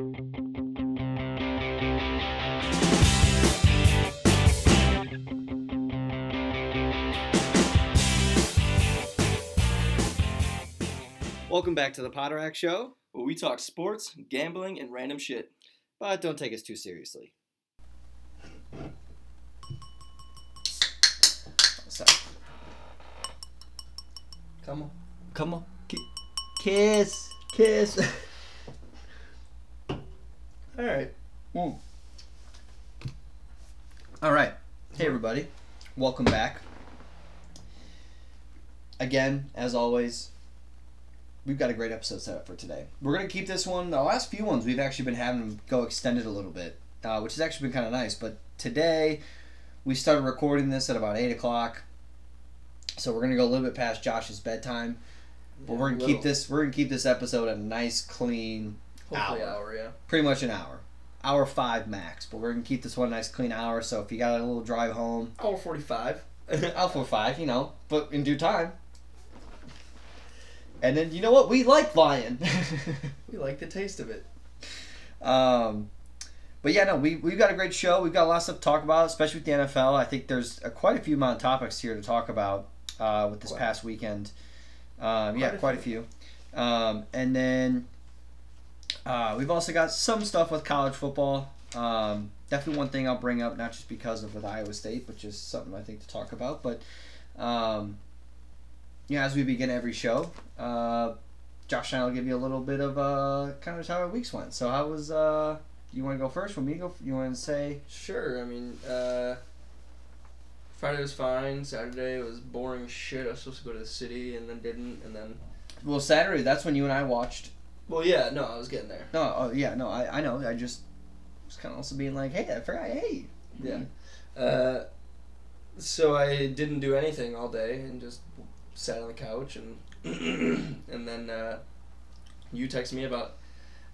Welcome back to the Potterack Show, where we talk sports, gambling, and random shit. but don't take us too seriously. Come on. come on, kiss, kiss. All right. Mm. All right. Hey, everybody. Welcome back. Again, as always, we've got a great episode set up for today. We're going to keep this one, the last few ones, we've actually been having them go extended a little bit, uh, which has actually been kind of nice. But today, we started recording this at about 8 o'clock. So we're going to go a little bit past Josh's bedtime. But we're going to keep this, we're going to keep this episode a nice, clean Hopefully hour hour, yeah. pretty much an hour. Hour five max, but we're gonna keep this one nice clean hour. So if you got a little drive home, Hour 45. I'll for five, you know, but in due time. And then you know what? We like lying. we like the taste of it. um, but yeah, no, we we've got a great show. We've got a lot of stuff to talk about, especially with the NFL. I think there's a, quite a few amount of topics here to talk about uh, with this past weekend. Um, yeah, Quite a quite a few. Um, and then uh, we've also got some stuff with college football. Um, definitely one thing I'll bring up, not just because of with Iowa State, but just something I think to talk about. But um, yeah, as we begin every show, uh, Josh and I will give you a little bit of uh, kind of how our weeks went. So how was? Uh, you want to go first? Want me to go? You want to say? Sure. I mean, uh, Friday was fine. Saturday was boring shit. I was supposed to go to the city and then didn't. And then. Well, Saturday. That's when you and I watched. Well, yeah, no, I was getting there. No, oh yeah, no, I, I know. I just was kind of also being like, hey, I forgot. Hey. Yeah. Uh, so I didn't do anything all day and just sat on the couch and and then uh, you texted me about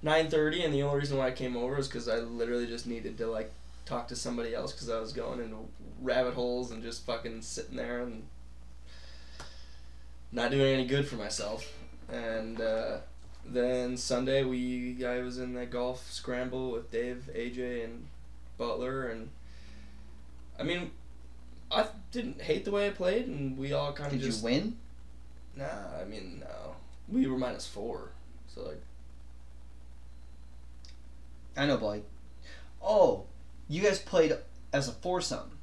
nine thirty and the only reason why I came over is because I literally just needed to like talk to somebody else because I was going into rabbit holes and just fucking sitting there and not doing any good for myself and. Uh, then Sunday we I was in that golf scramble with Dave, AJ, and Butler, and I mean, I didn't hate the way I played, and we all kind of Did just you win? nah. I mean, no, we were minus four, so like I know, but like, oh, you guys played as a foursome.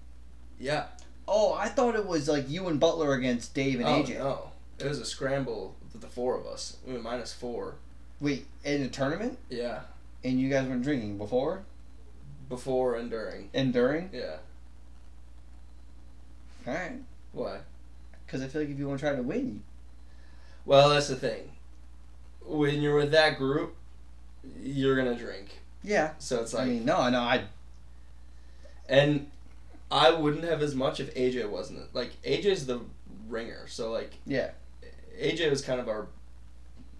yeah. Oh, I thought it was like you and Butler against Dave and oh, AJ. no, it was a scramble the four of us. We were minus four. Wait, in a tournament, Yeah, and you guys weren't drinking before before and during. and during. Yeah. All right, Why? because I feel like if you want to try to win, Well, that's the thing. When you're with that group, you're gonna drink. yeah. So it's like. I mean, no, no, I And I wouldn't have as much if AJ wasn't. Like AJ's the ringer, so like yeah. AJ was kind of our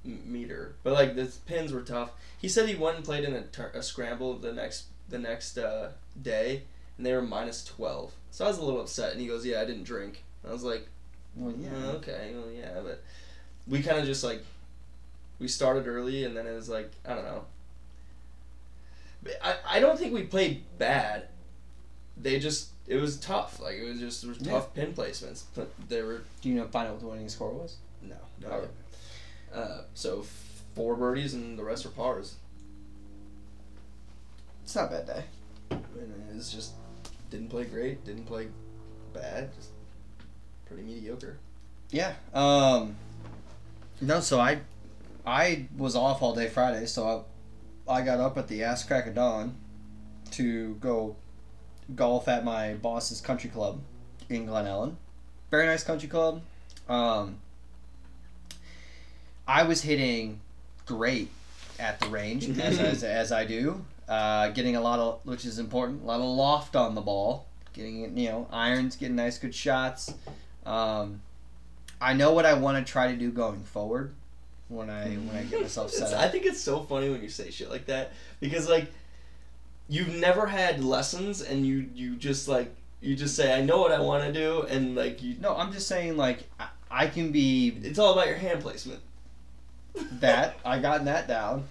meter, but like the pins were tough. He said he went and played in a, tur- a scramble the next the next uh, day, and they were minus twelve. So I was a little upset, and he goes, "Yeah, I didn't drink." I was like, Well, yeah. "Uh, "Okay, well, yeah," but we kind of just like we started early, and then it was like I don't know. I I don't think we played bad. They just it was tough. Like it was just there was Yeah. tough pin placements, but they were Do you know out what the winning score was? No no. Okay. Uh, so four birdies and the rest are pars. It's not a bad day. And it was just didn't play great, didn't play bad, just pretty mediocre. Yeah. Um. No, so I, I was off all day Friday, so I, I got up at the ass crack of dawn, to go, golf at my boss's country club, in Glen Ellyn. Very nice country club. Um. I was hitting great at the range as, as, as I do. Uh, getting a lot of, which is important, a lot of loft on the ball. Getting it, you know, irons, getting nice, good shots. Um, I know what I want to try to do going forward when I when I get myself set up. I think it's so funny when you say shit like that because like you've never had lessons and you you just like you just say I know what I want to do and like you No, I'm just saying like I, I can be it's all about your hand placement. That. I gotten that down.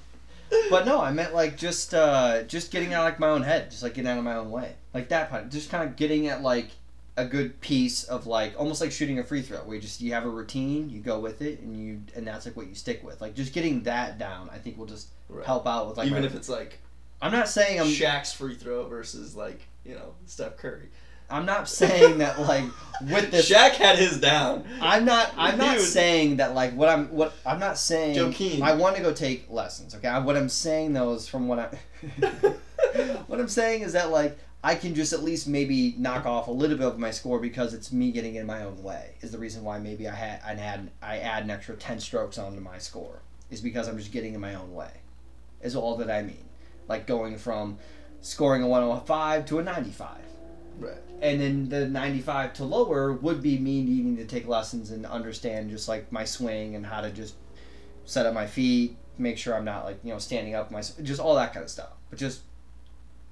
But no, I meant like just uh just getting out of like my own head, just like getting out of my own way, like that part. Just kind of getting at like a good piece of like almost like shooting a free throw, where you just you have a routine, you go with it, and you and that's like what you stick with. Like just getting that down, I think will just Right. help out with like. Even if it's like I'm not saying I'm Shaq's free throw versus like you know Steph Curry. I'm not saying that like with this. Shaq had his down. I'm not. I'm not Dude. saying that like what I'm. What I'm not saying. Joaquin. I want to go take lessons. Okay. What I'm saying though is from what I. what I'm saying is that like I can just at least maybe knock off a little bit of my score because it's me getting in my own way. Is the reason why maybe I had I had I add an extra ten strokes onto my score is because I'm just getting in my own way. Is all that I mean. Like going from scoring a 105 to a 95 Right. And then the 95 to lower would be me needing to take lessons and understand just like my swing and how to just set up my feet make sure i'm not like you know standing up my just all that kind of stuff but just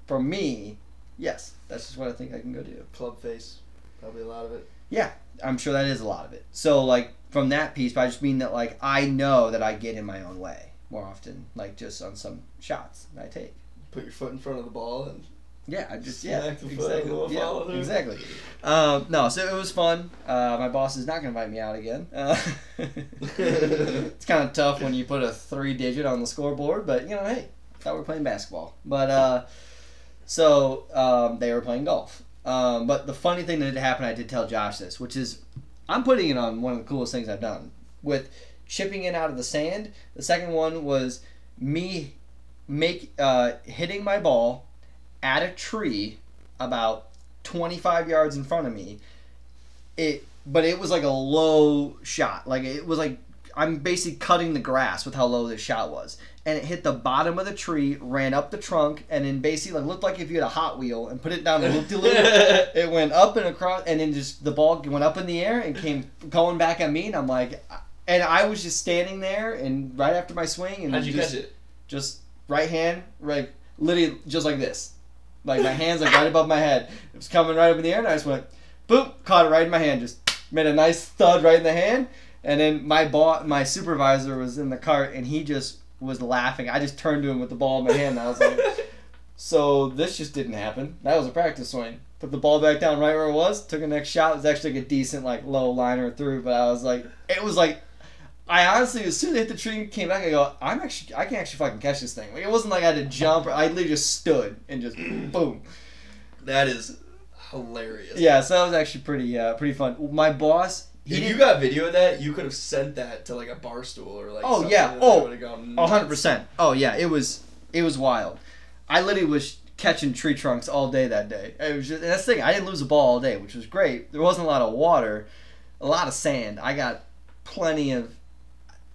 for me yes that's just what i think i can go do Club face. Probably a lot of it. Yeah. I'm sure that is a lot of it so like from that piece but i just mean that like i know that i get in my own way more often like just on some shots that i take Put your foot in front of the ball and Yeah, I just yeah, Smack the foot exactly. Yeah, exactly. Um, no, so it was fun. Uh, my boss is not gonna invite me out again. Uh, it's kind of tough when you put a three digit on the scoreboard, but you know, hey, thought we were playing basketball. But uh, so um, they were playing golf. Um, but the funny thing that happened, I did tell Josh this, which is I'm putting it on one of the coolest things I've done with chipping in out of the sand. The second one was me make uh, hitting my ball at a tree about 25 yards in front of me. It, but it was like a low shot. Like it was like I'm basically cutting the grass with how low this shot was, and it hit the bottom of the tree, ran up the trunk, and then basically like looked like if you had a Hot Wheel and put it down loop de loop. It went up and across, and then just the ball went up in the air and came going back at me, and I'm like, and I was just standing there, and right after my swing, and How'd you just, catch it? just right hand, right, literally just like this. Like my hands like right above my head. It was coming right up in the air, and I just went, boom, caught it right in my hand. Just made a nice thud right in the hand. And then my ball, my supervisor was in the cart, and he just was laughing. I just turned to him with the ball in my hand, and I was like, "So this just didn't happen. That was a practice swing." Put the ball back down right where it was. Took a next shot. It was actually like a decent like low liner through, but I was like, it was like I honestly, as soon as I hit the tree and came back, I go, I'm actually, I can actually fucking catch this thing. Like, it wasn't like I had to jump. Or, I literally just stood and just boom. That is hilarious. Yeah, so that was actually pretty, uh, pretty fun. My boss, he If you got video of that, you could have sent that to like a bar stool or like. Oh, yeah. Oh, they would've gone a hundred percent. Oh yeah, it was, it was wild. I literally was catching tree trunks all day that day. It was just, that's the thing. I didn't lose a ball all day, which was great. There wasn't a lot of water, a lot of sand. I got plenty of.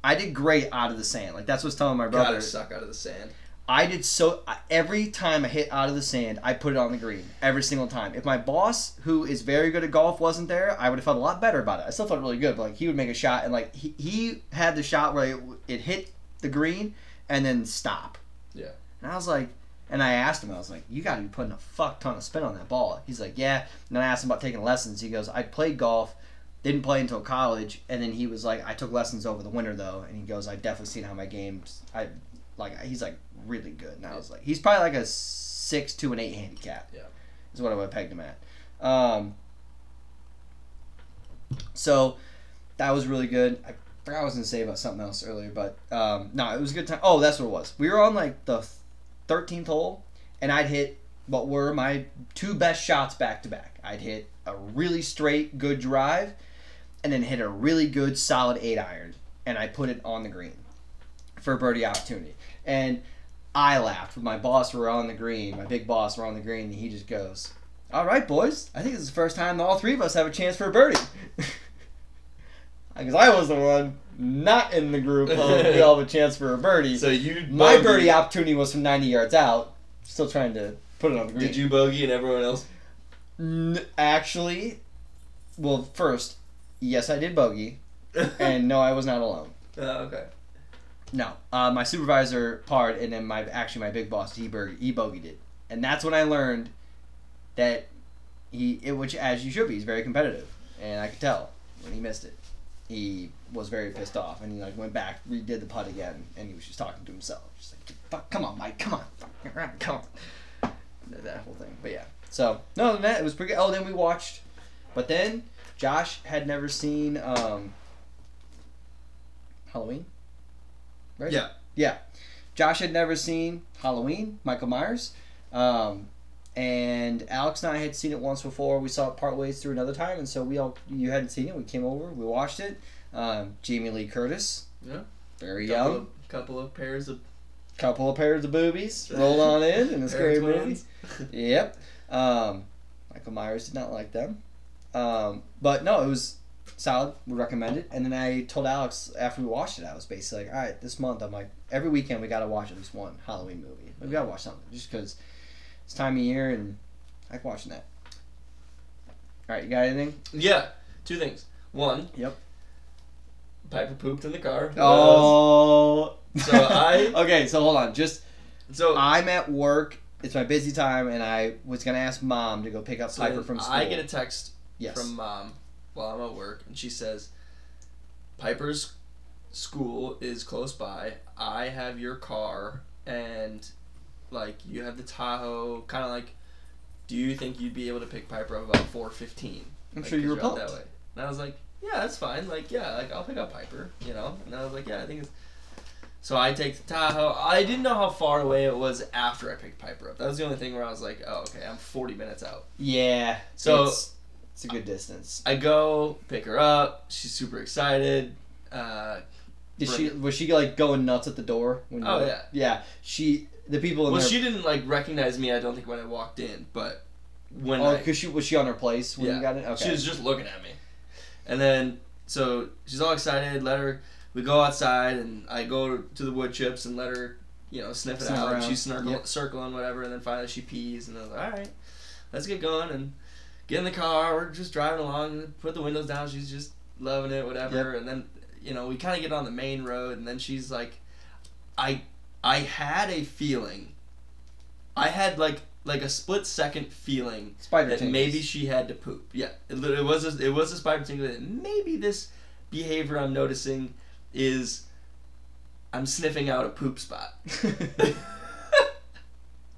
I did great out of the sand. Like that's what's telling my brother. Gotta suck out of the sand. I did so every time I hit out of the sand, I put it on the green every single time. If my boss, who is very good at golf, wasn't there, I would have felt a lot better about it. I still felt really good, but like he would make a shot and like he, he had the shot where it, it hit the green and then stop. Yeah. And I was like, and I asked him, I was like, you got to be putting a fuck ton of spin on that ball. He's like, yeah. And then I asked him about taking lessons. He goes, I played golf, didn't play until college, and then he was like, I took lessons over the winter though, and he goes, I've definitely seen how my games, I like, he's like really good. And I was like, he's probably like a six to an eight handicap. Yeah. is what I would have pegged him at. Um, so that was really good. I forgot I was gonna say about something else earlier, but um, no, it was a good time. Oh, that's what it was. We were on like the thirteenth hole, and I'd hit what were my two best shots back to back. I'd hit a really straight, good drive, and then hit a really good, solid eight iron, and I put it on the green for a birdie opportunity. And I laughed with my boss. Were on the green. My big boss were on the green, and he just goes, "All right, boys. I think this is the first time all three of us have a chance for a birdie." Because I was the one not in the group of we all have a chance for a birdie. So you My birdie opportunity was from 90 yards out. Still trying to put it on the green. Did you bogey and everyone else? N- actually, well, first, yes, I did bogey, and no, I was not alone. oh, okay. No, uh, my supervisor parred, and then my actually my big boss he bogeyed it, and that's when I learned that he it, which as you should be, he's very competitive, and I could tell when he missed it, he was very pissed off, and he like went back, redid the putt again, and he was just talking to himself, just like fuck, come on, Mike, come on, fuck, come on. That whole thing, but yeah. So no, other than that it was pretty. good. Oh, then we watched, but then Josh had never seen um, Halloween. Right. Yeah. Yeah. Josh had never seen Halloween, Michael Myers. Um, and Alex and I had seen it once before. We saw it part ways through another time, and so we all you hadn't seen it. We came over, we watched it. Um, Jamie Lee Curtis, Yeah. very Couple young, of, couple of pairs of couple of pairs of boobies rolled on in in a scary movie. Yep. Um, Michael Myers did not like them. Um, but no, it was solid. Would recommend it. And then I told Alex after we watched it, I was basically like, all right, this month I'm like, every weekend we got to watch at least one Halloween movie. We got to watch something just because it's time of year and I like watching that. All right, you got anything? Yeah. Two things. One. Yep. Piper pooped in the car. Oh. So I- okay, so hold on. Just So I'm at work. It's my busy time, and I was gonna ask mom to go pick up So Piper from school. I get a text yes. from mom while I'm at work, and she says, "Piper's school is close by. I have your car, and like you have the Tahoe. Kind of like, do you think you'd be able to pick Piper up about four fifteen? I'm Like, sure you were pumped. that way." And I was like, "Yeah, that's fine. Like, yeah, like I'll pick up Piper, you know." And I was like, "Yeah, I think it's." So I take the Tahoe. I didn't know how far away it was after I picked Piper up. That was the only thing where I was like, "Oh, okay, I'm 40 minutes out." Yeah. So- it's, it's a good distance. I go pick her up. She's super excited. Uh, Did she was she like going nuts at the door? When you Oh, were- yeah. Yeah. She the people in well, there. she didn't like recognize me. I don't think when I walked in, but when oh, I, because she was she on her place when Yeah. you got it. Okay. she was just looking at me, and then so she's all excited. Let her. We go outside, and I go to the wood chips and let her, you know, sniff it Sniff out. around. She's snarkle, Yep. circling whatever, and then finally she pees, and I was like, all right, let's get going and get in the car. We're just driving along. Put the windows down. She's just loving it, whatever. And then you know we kind of get on the main road, and then she's like, I I had a feeling. I had like like a split second feeling Spider that tingles. maybe she had to poop. Yeah, it, it was a, it was a spider tingle. That maybe this behavior I'm noticing is I'm sniffing out a poop spot.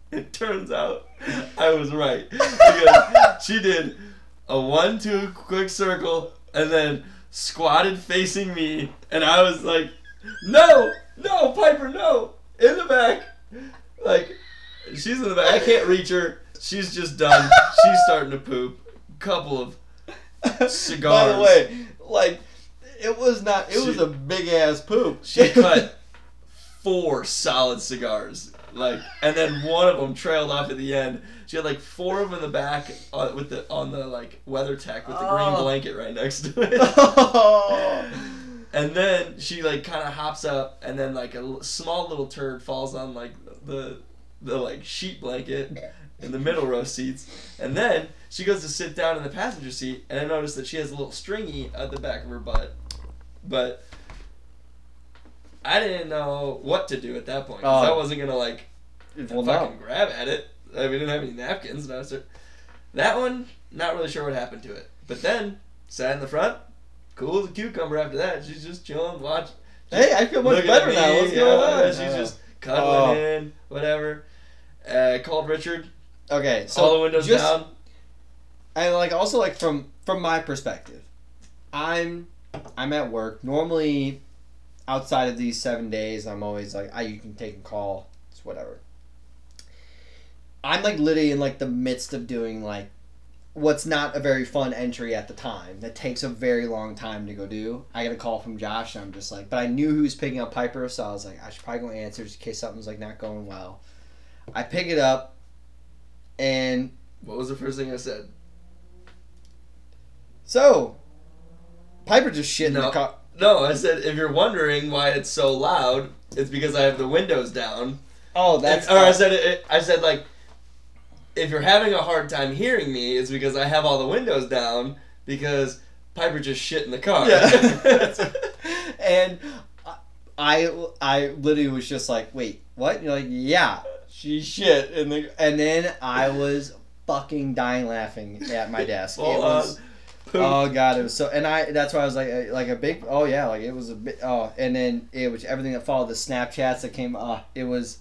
it turns out I was right because she did a one-two quick circle and then squatted facing me, and I was like, "No, no, Piper, no, in the back." Like, she's in the back. I can't reach her. She's just done. She's starting to poop. Couple of cigars. By the way, like it was not. It was a big ass poop. She cut four solid cigars, like, and then one of them trailed off at the end. She had like four of them in the back uh, with the on the like WeatherTech with the green Oh. blanket right next to it. And then she like kind of hops up, and then like a l- small little turd falls on like the the like sheet blanket in the middle row seats, and then she goes to sit down in the passenger seat, and I notice that she has a little stringy at the back of her butt, but I didn't know what to do at that point 'cause I Oh. wasn't gonna like Well, fucking no. grab at it. I mean, we didn't have any napkins, and I was that one not really sure what happened to it. But then sat in the front, cool as a cucumber. After that, she's just chilling, watch. Hey, I feel much better now. What's yeah, going on? She's Uh, just cuddling Oh. in, whatever. Uh, called Richard. okay. So all the windows just, down. and like also like from from my perspective, I'm I'm at work normally. Outside of these seven days, I'm always like, I you can take a call, it's whatever. I'm like literally in like the midst of doing like what's not a very fun entry at the time that takes a very long time to go do. I get a call from Josh and I'm just like, but I knew who was picking up Piper, so I was like, I should probably go answer just in case something's like not going well. I pick it up and What was the first thing I said? so Piper just shit in the car. No, I said if you're wondering why it's so loud, it's because I have the windows down. Oh, that's or I said it, I said like if you're having a hard time hearing me, it's because I have all the windows down because Piper just shit in the car. Yeah. and I, I literally was just like, wait, what? And you're like, yeah, she shit. And, the, and then I was fucking dying laughing at my desk. It was. Oh god, it was so. And I, that's why I was like, uh, like a big, oh yeah, like it was a bit, oh, and then it was everything that followed the Snapchats that came, uh, it was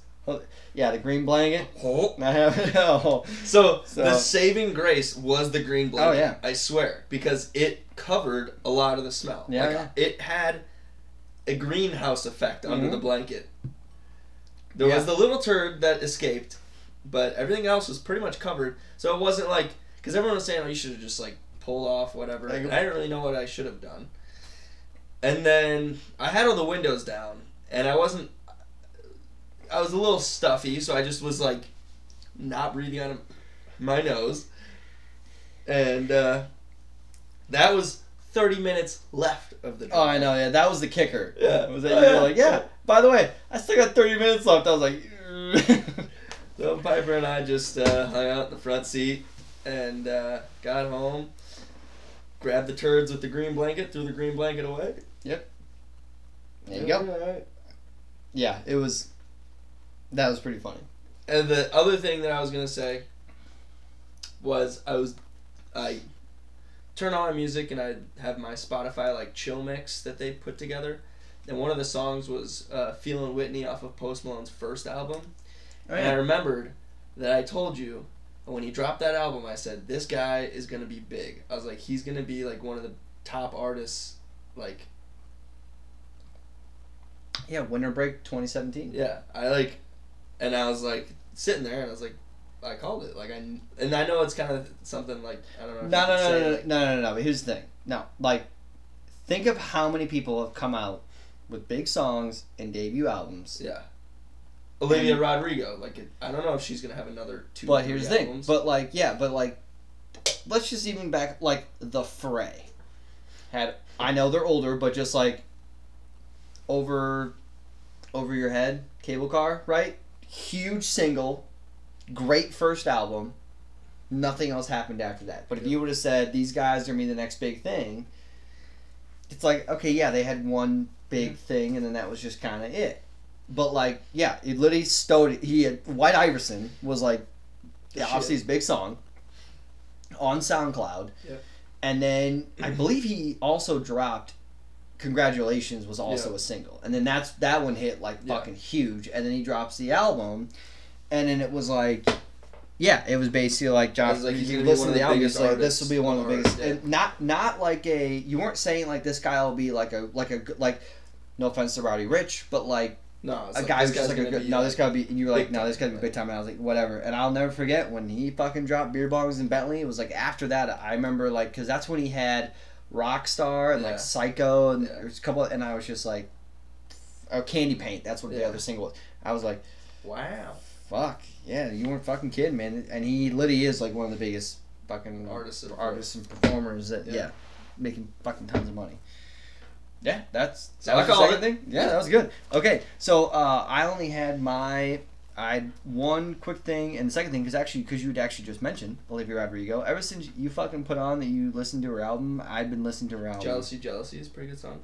Yeah, the green blanket. Oh. I have. So, So- the saving grace was the green blanket. Oh, yeah. I swear, because it covered a lot of the smell. Yeah, Like, yeah. it had a greenhouse effect under Mhm. the blanket. There Yeah. was the little turd that escaped, but everything else was pretty much covered. So it wasn't like because everyone was saying, "Oh, you should have just like pulled off whatever." And I didn't really know what I should have done. And then I had all the windows down, and I wasn't. I was a little stuffy, so I just was like not breathing on my nose. And uh, that was 30 minutes left of the Oh, I know. Yeah, that was the kicker. Yeah. Was that you were like, yeah. By the way, I still got thirty minutes left. I was like, So Piper and I just uh, hung out in the front seat and uh, got home, grabbed the turds with the green blanket, threw the green blanket away. Yep. There you go. Alright. Yeah, it was. That was pretty funny. And the other thing that I was gonna say was I was I turn on music and I have my Spotify like chill mix that they put together, and one of the songs was uh, "Feeling Whitney" off of Post Malone's first album. Oh, And I remembered that I told you when he dropped that album, I said this guy is gonna be big. I was like, he's gonna be like one of the top artists. Like, Yeah, Winter Break 2017. yeah, I like, and I was like sitting there, and I was like, I called it. Like I, and I know it's kind of something like I don't know. No, no, no, no, no, no, no, no. But here's the thing. No, like, think of how many people have come out with big songs and debut albums. Yeah. Olivia And- Rodrigo, like it, I don't know if she's gonna have another two. But here's the thing. But like, yeah, but like, let's just even back like the Fray had. I know they're older, but just like over, over your head, cable car, right? Huge single, great first album. Nothing else happened after that. But if you would have said these guys are gonna be the next big thing, it's like okay, yeah, they had one big thing, and then that was just kind of it. But like, yeah, he literally stowed. He had White Iverson was like, The yeah, obviously his big song on SoundCloud, Yep. and then I believe he also dropped. Congratulations was also Yeah. a single, and then that's that one hit like Yeah. fucking huge, and then he drops the album, and then it was like, yeah, it was basically like was like, you listen to the the album, it's like this will be one of the biggest, yeah. and not not like a. You weren't saying like this guy will be like a like a good- like, no offense to Roddy Ricch, but like no, a like, guy who's just like a good. be, No, like, this gotta be. And you were like, no, this gotta be a big time. And I was like, whatever. And I'll never forget when he fucking dropped beer bongs in Bentley. It was like after that, I remember like because that's when he had Rockstar and Yeah. like Psycho and Yeah. there was a couple. And I was just like, oh, Candy Paint. That's what the other single was. I was like, Wow. fuck yeah, you weren't fucking kidding, man. And he literally is like one of the biggest fucking Artists artists and performers that yeah, Yeah. making fucking tons of money. Yeah, that's that I was the called second it. thing. Yeah, that was good. Okay, so uh, I only had my I had one quick thing and the second thing because actually because you had actually just mentioned Olivia Rodrigo. Ever since you fucking put on that you listened to her album, I've been listening to her album. Jealousy, jealousy is a pretty good song.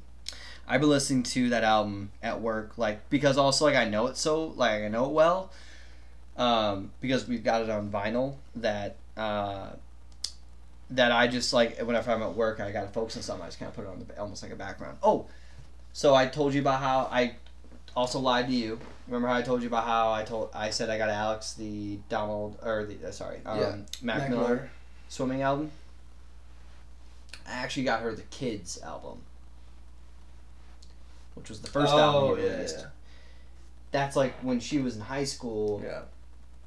I've been listening to that album at work, like because also like I know it so like I know it well, um, because we've got it on vinyl that uh, that I just like whenever I'm at work I gotta focus on something I just kind of put it on the almost like a background. Oh, so I told you about how I also lied to you. Remember how I told you about how I told I said I got Alex the Donald or the uh, sorry um, Yeah, Mac, Mac Miller Miller. swimming album. I actually got her the Kids album, which was the first album oh, he yeah, released. yeah. That's like when she was in high school. Yeah.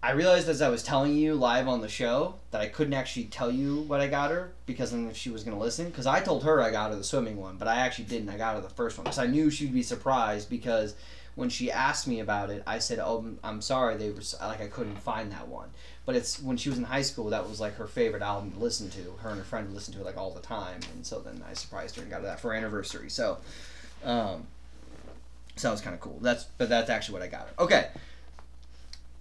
I realized as I was telling you live on the show that I couldn't actually tell you what I got her because then if she was going to listen. Because I told her I got her the swimming one, but I actually didn't. I got her the first one because I knew she'd be surprised because when she asked me about it, I said, "Oh, I'm- I'm sorry, they were like I couldn't find that one." But it's when she was in high school that was like her favorite album to listen to. Her and her friend would listen to it like all the time, and so then I surprised her and got her that for her anniversary. So, um, so that was kind of cool. That's but that's actually what I got her. Okay.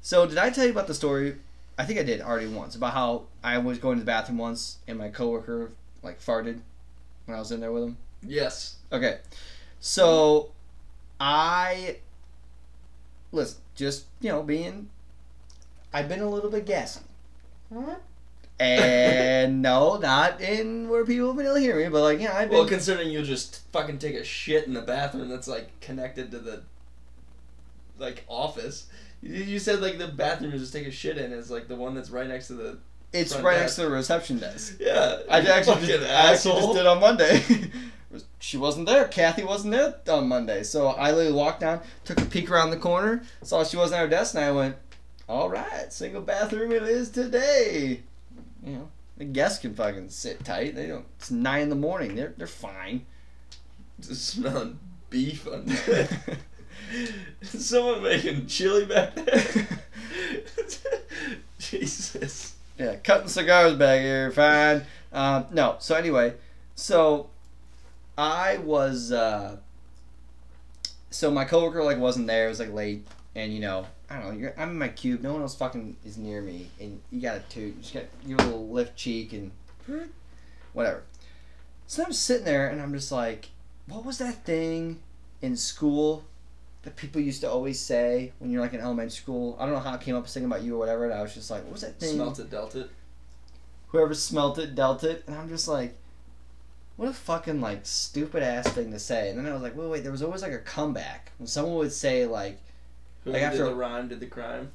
So did I tell you about the story? I think I did already once about how I was going to the bathroom once and my coworker like farted when I was in there with him. Yes. Okay, so I listen. Just you know, being I've been a little bit gassy. Huh? And no, not in where people have been able to hear me, but like yeah, I've been. Well, considering you just fucking take a shit in the bathroom that's like connected to the like office, You you said like the bathroom you just take a shit in is like the one that's right next to the. It's right desk. next to the reception desk. Yeah. I actually, just, I actually just did on Monday. she wasn't there. Kathy wasn't there on Monday. So I literally walked down, took a peek around the corner, saw she wasn't at her desk, and I went, all right, single bathroom it is today. You know, the guests can fucking sit tight. They don't. It's nine in the morning. They're they're fine. Just smelling beef on Someone making chili back there. Jesus. Yeah, cutting cigars back here, fine. Um, no, so anyway, so I was, uh, so my coworker like wasn't there. It was like late, and you know, I don't know. You're, I'm in my cube. No one else fucking is near me, and you got a toot. You just got your little lift cheek and whatever. So I'm sitting there, and I'm just like, what was that thing in school? That people used to always say when you're like in elementary school. I don't know how it came up thinking about you or whatever, and I was just like, what was that thing? Smelt it, dealt it. whoever smelt it dealt it and i'm just like what a fucking like stupid ass thing to say and then i was like wait wait there was always like a comeback when someone would say like Whoever Like, after- did the rhyme did the crime.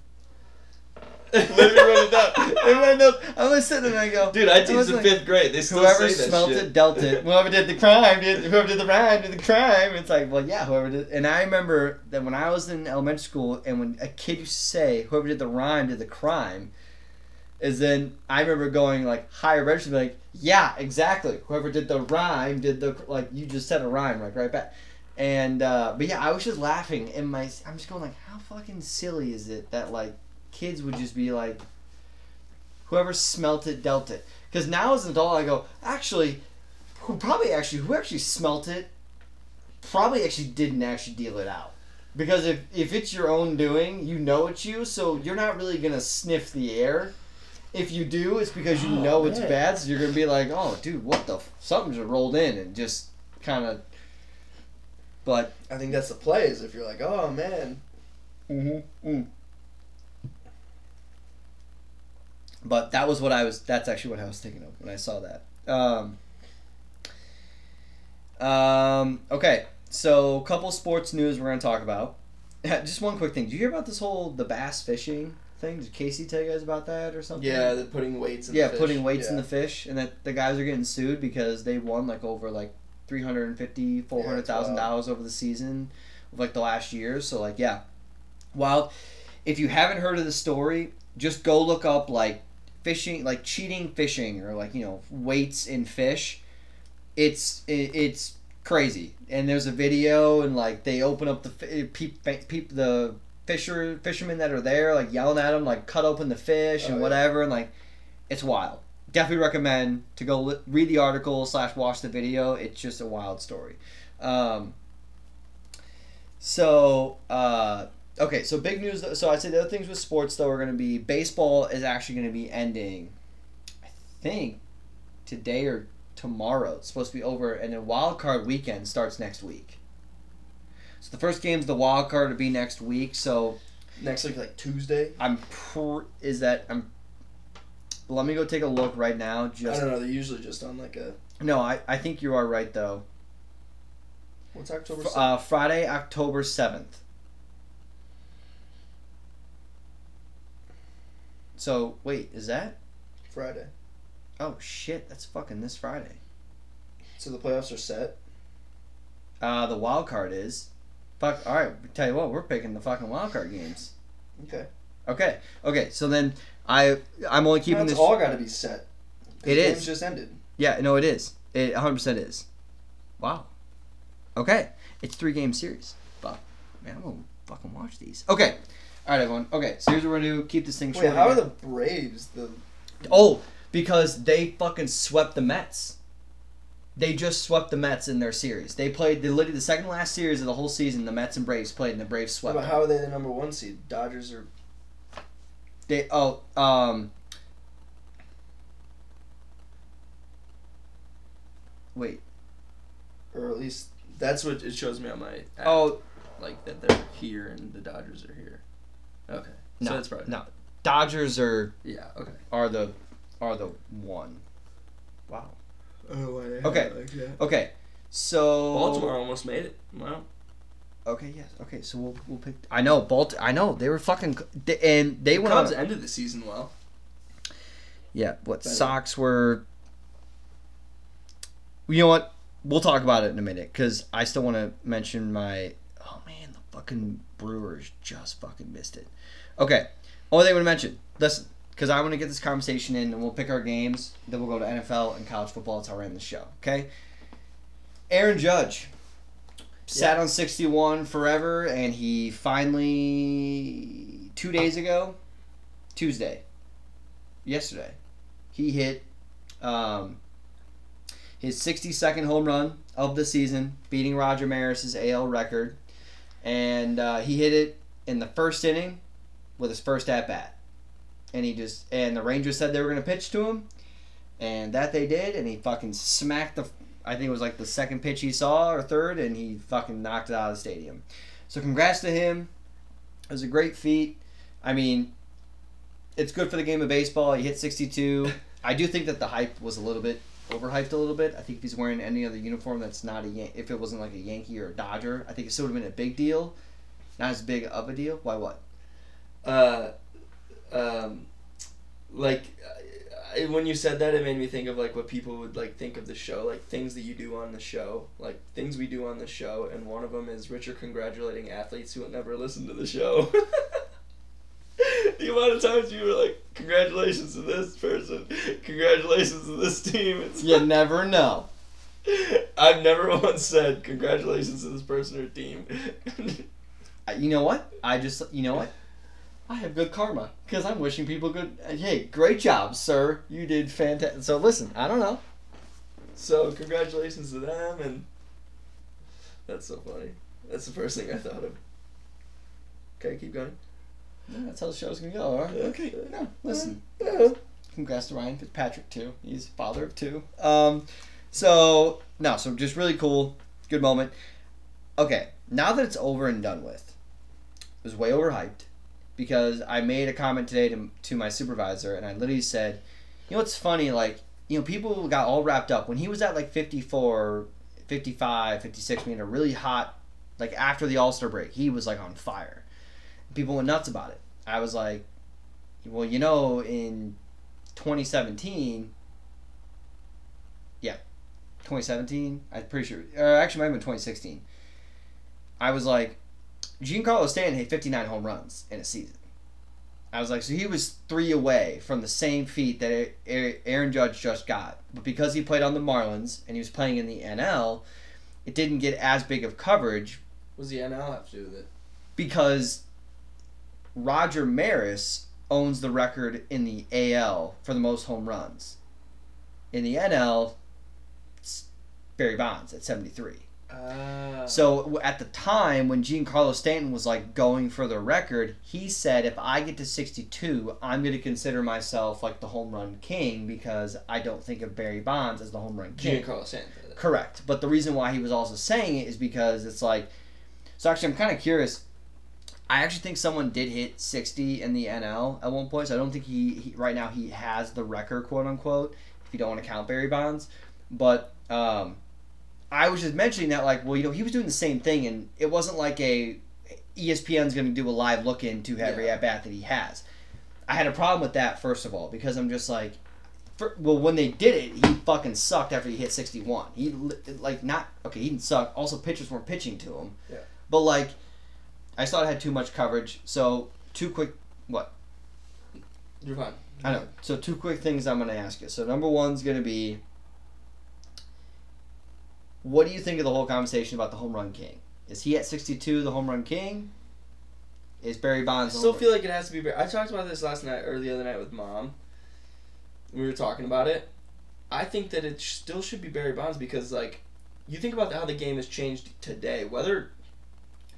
Let me write it down. My notes i was sitting there and i go Dude, I teach the like, fifth grade. They still whoever say that smelt shit. it dealt it. Whoever did the crime did whoever did the rhyme did the crime. It's like well yeah whoever did and i remember that when i was in elementary school and when a kid used to say whoever did the rhyme did the crime is then i remember going like higher register like yeah exactly. Whoever did the rhyme did the like you just said a rhyme like right back. And uh but yeah i was just laughing in my i'm just going like how fucking silly is it that like kids would just be like whoever smelt it dealt it because now as an adult, I go, actually, who probably actually who actually smelt it, probably actually didn't actually deal it out. Because if if it's your own doing, you know it's you, so you're not really gonna sniff the air. If you do, it's because you Oh, know it's man. bad, so you're gonna be like, oh, dude, what the f-? something just rolled in and just kind of. But I think that's the play. Is if you're like, oh man, Mm-hmm. Mm. But that was what I was. That's actually what I was thinking of when I saw that. Um, um, okay, so couple sports news we're gonna talk about. Just one quick thing. Did you hear about this whole the bass fishing thing? Did Casey tell you guys about that or something? yeah, they're putting weights. in yeah, the fish. putting weights in the fish, and that the guys are getting sued because they won like over like three hundred and fifty, four hundred thousand dollars over the season of like the last year. So like, yeah, well, if you haven't heard of the story, just go look up like fishing, like cheating fishing, or like you know weights in fish. It's it, it's crazy, and there's a video, and like they open up the peep, peep the fisher fishermen that are there, like yelling at them, like cut open the fish Oh, and yeah. whatever, and like it's wild. Definitely recommend to go li- read the article slash watch the video. It's just a wild story. Um, so uh, okay, so big news. So I'd say the other things with sports though are going to be baseball is actually going to be ending. I think today or tomorrow. It's supposed to be over, and then wild card weekend starts next week. So the first game's the wild card to be next week. So next week, like Tuesday. I'm pr- is that I'm. Let me go take a look right now. Just I don't know. They're usually just on like a no, I, I think you are right though. what's October. Fr- uh, Friday, October seventh. So wait, is that? Friday. Oh shit, that's fucking this Friday. So the playoffs are set. Uh, the wild card is. Fuck. All right. Tell you what, we're picking the fucking wild card games. Okay. Okay. Okay. So then I I'm only keeping That's this. all got to be set. It the is. Games just ended. Yeah. No, it is. It 100 percent is. Wow. Okay. It's three game series. Fuck. Man, I'm gonna fucking watch these. Okay. All right, everyone. Okay. So here's what we're gonna do. Keep this thing short. Wait, how are again. the Braves the? Oh, because they fucking swept the Mets. They just swept the Mets in their series. They played the the second last series of the whole season. The Mets and Braves played, and the Braves swept. them. how are they the number one seed? Dodgers are. They oh um. Wait. Or at least that's what it shows me on my. App. Oh like that they're here and the Dodgers are here. Okay. no, So that's probably no. Dodgers are Yeah. Okay. are the are the one. Wow. Oh, Okay. Okay. So Baltimore almost made it. Wow. Okay, yes. Okay, so we'll we'll pick. I know Bolt. I know they were fucking, they, and they The went Cubs on. ended the season well. Yeah, what Better. Sox were. You know what? We'll talk about it in a minute because I still want to mention my. Oh man, the fucking Brewers just fucking missed it. Okay, only thing I want to mention. Listen, because I want to get this conversation in, and we'll pick our games. Then we'll go to NFL and college football. That's how we're in the show. Okay. Aaron Judge sat on 61 forever, and he finally two days ago, Tuesday, yesterday, he hit um, his 62nd home run of the season, beating Roger Maris's AL record, and uh, he hit it in the first inning with his first at bat, and he just and the Rangers said they were going to pitch to him, and that they did, and he fucking smacked the. I think it was like the second pitch he saw or third, and he fucking knocked it out of the stadium. So congrats to him. It was a great feat. I mean, it's good for the game of baseball. He hit 62. I do think that the hype was a little bit overhyped a little bit. I think if he's wearing any other uniform that's not a Yan- if it wasn't like a Yankee or a Dodger, I think it still would have been a big deal. Not as big of a deal. Why what? Uh, um, like I, when you said that, it made me think of like what people would like think of the show, like things that you do on the show, like things we do on the show, and one of them is Richard congratulating athletes who would never listen to the show. the amount of times you were like, "Congratulations to this person, congratulations to this team." It's You never know. I've never once said congratulations to this person or team. You know what? I just you know what? I have good karma because I'm wishing people good. Hey, great job, sir. You did fantastic. So listen, I don't know. So congratulations to them, and that's so funny. That's the first thing I thought of. Okay, keep going. Yeah, that's how the show's gonna go. All right. Okay. No, listen. Congrats to Ryan Fitzpatrick too. He's father of two. Um, so no, so just really cool, good moment. Okay, now that it's over and done with, it was way overhyped because I made a comment today to, to my supervisor and I literally said, you know what's funny, like you know people got all wrapped up when he was at like 54, 55, 56, I mean a really hot, like after the All Star break, he was like on fire. People went nuts about it. I was like, well, you know, in 2017, yeah, 2017, I'm pretty sure, or actually, might have been 2016. I was like, Giancarlo Stanton hit 59 home runs in a season. I was like, so he was three away from the same feat that Aaron Judge just got. But because he played on the Marlins and he was playing in the NL, it didn't get as big of coverage What does the NL have to do with it? because Roger Maris owns the record in the AL for the most home runs. In the NL, Barry Bonds at 73. Uh, So at the time when Giancarlo Stanton was like going for the record, he said, if I get to 62, I'm going to consider myself like the home run king because I don't think of Barry Bonds as the home run king. Giancarlo Stanton. Correct. But the reason why he was also saying it is because it's like. So actually, I'm kind of curious. I actually think someone did hit 60 in the NL at one point. So I don't think he, he right now he has the record, quote unquote, if you don't want to count Barry Bonds. But um, I was just mentioning that, like, well, you know, he was doing the same thing, and it wasn't like a ESPN's going to do a live look into every Yeah. at bat that he has. I had a problem with that first of all because I'm just like, for, well, when they did it, he fucking sucked after he hit 61. He like not okay. He didn't suck. Also, pitchers weren't pitching to him. Yeah. But like, I just thought it had too much coverage. So two quick what You're fine. I know. So two quick things I'm gonna ask you. So number one's gonna be, what do you think of the whole conversation about the home run king? Is he at 62 the home run king? Is Barry Bonds? I still feel like it has to be. Barry. I talked about this last night or the other night with mom. We were talking about it. I think that it still should be Barry Bonds because, like, you think about how the game has changed today. Whether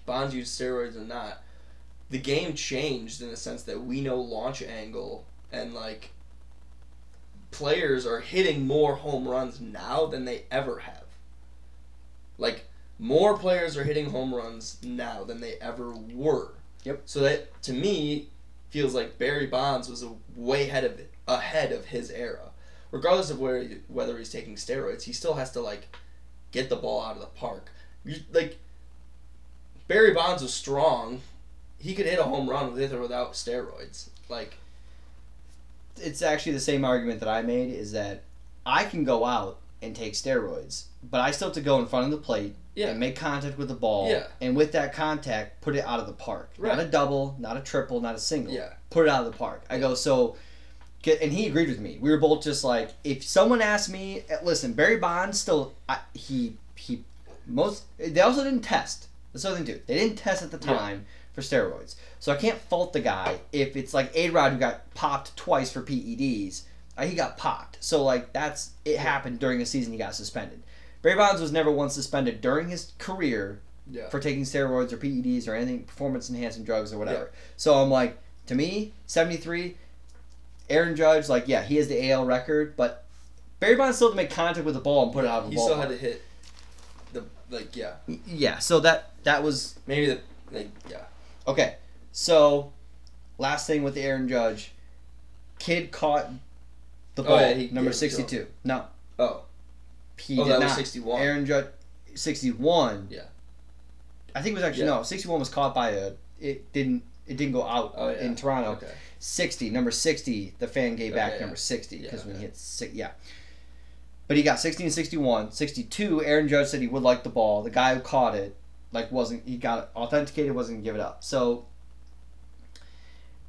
Bonds used steroids or not, the game changed in the sense that we know launch angle and like players are hitting more home runs now than they ever have. Like more players are hitting home runs now than they ever were. Yep. So that to me feels like Barry Bonds was a way ahead of ahead of his era. Regardless of where whether he's taking steroids, he still has to like get the ball out of the park. You, like Barry Bonds was strong. He could hit a home run with or without steroids. Like it's actually the same argument that I made is that I can go out and take steroids, but I still have to go in front of the plate Yeah. and make contact with the ball. Yeah. And with that contact, put it out of the park. Not a double, not a triple, not a single. Yeah. Put it out of the park. I go, so. And he agreed with me. We were both just like, if someone asked me, eh, listen, Barry Bonds still, I, he he most. They also didn't test. That's the other thing too. They didn't test at the Yeah. time for steroids. So I can't fault the guy if it's like A Rod who got popped twice for PEDs. Uh, he got popped. So like that's it happened during a season he got suspended. Barry Bonds was never once suspended during his career Yeah. for taking steroids or PEDs or anything performance enhancing drugs or whatever. So I'm like, to me, 73, Aaron Judge, like yeah, he has the AL record, but Barry Bonds still had to make contact with the ball and put it out of the he ball. still had to hit the like yeah. Yeah, so that that was Maybe the like yeah. Okay, so last thing with Aaron Judge, kid caught the Oh, ball, yeah, he number to sixty-two. No, Oh. he oh, did that not. was sixty one. Aaron Judge, sixty-one. Yeah. I think it was actually Yeah. no, sixty-one was caught by a. It didn't. It didn't go out Oh, yeah. in Toronto. Okay. Sixty, number sixty. The fan gave back Okay, number sixty because Yeah, when he hit six, yeah. But he got 60 and 61. 62, Aaron Judge said he would like the ball. The guy who caught it, like, wasn't, he got authenticated, wasn't give it up. So,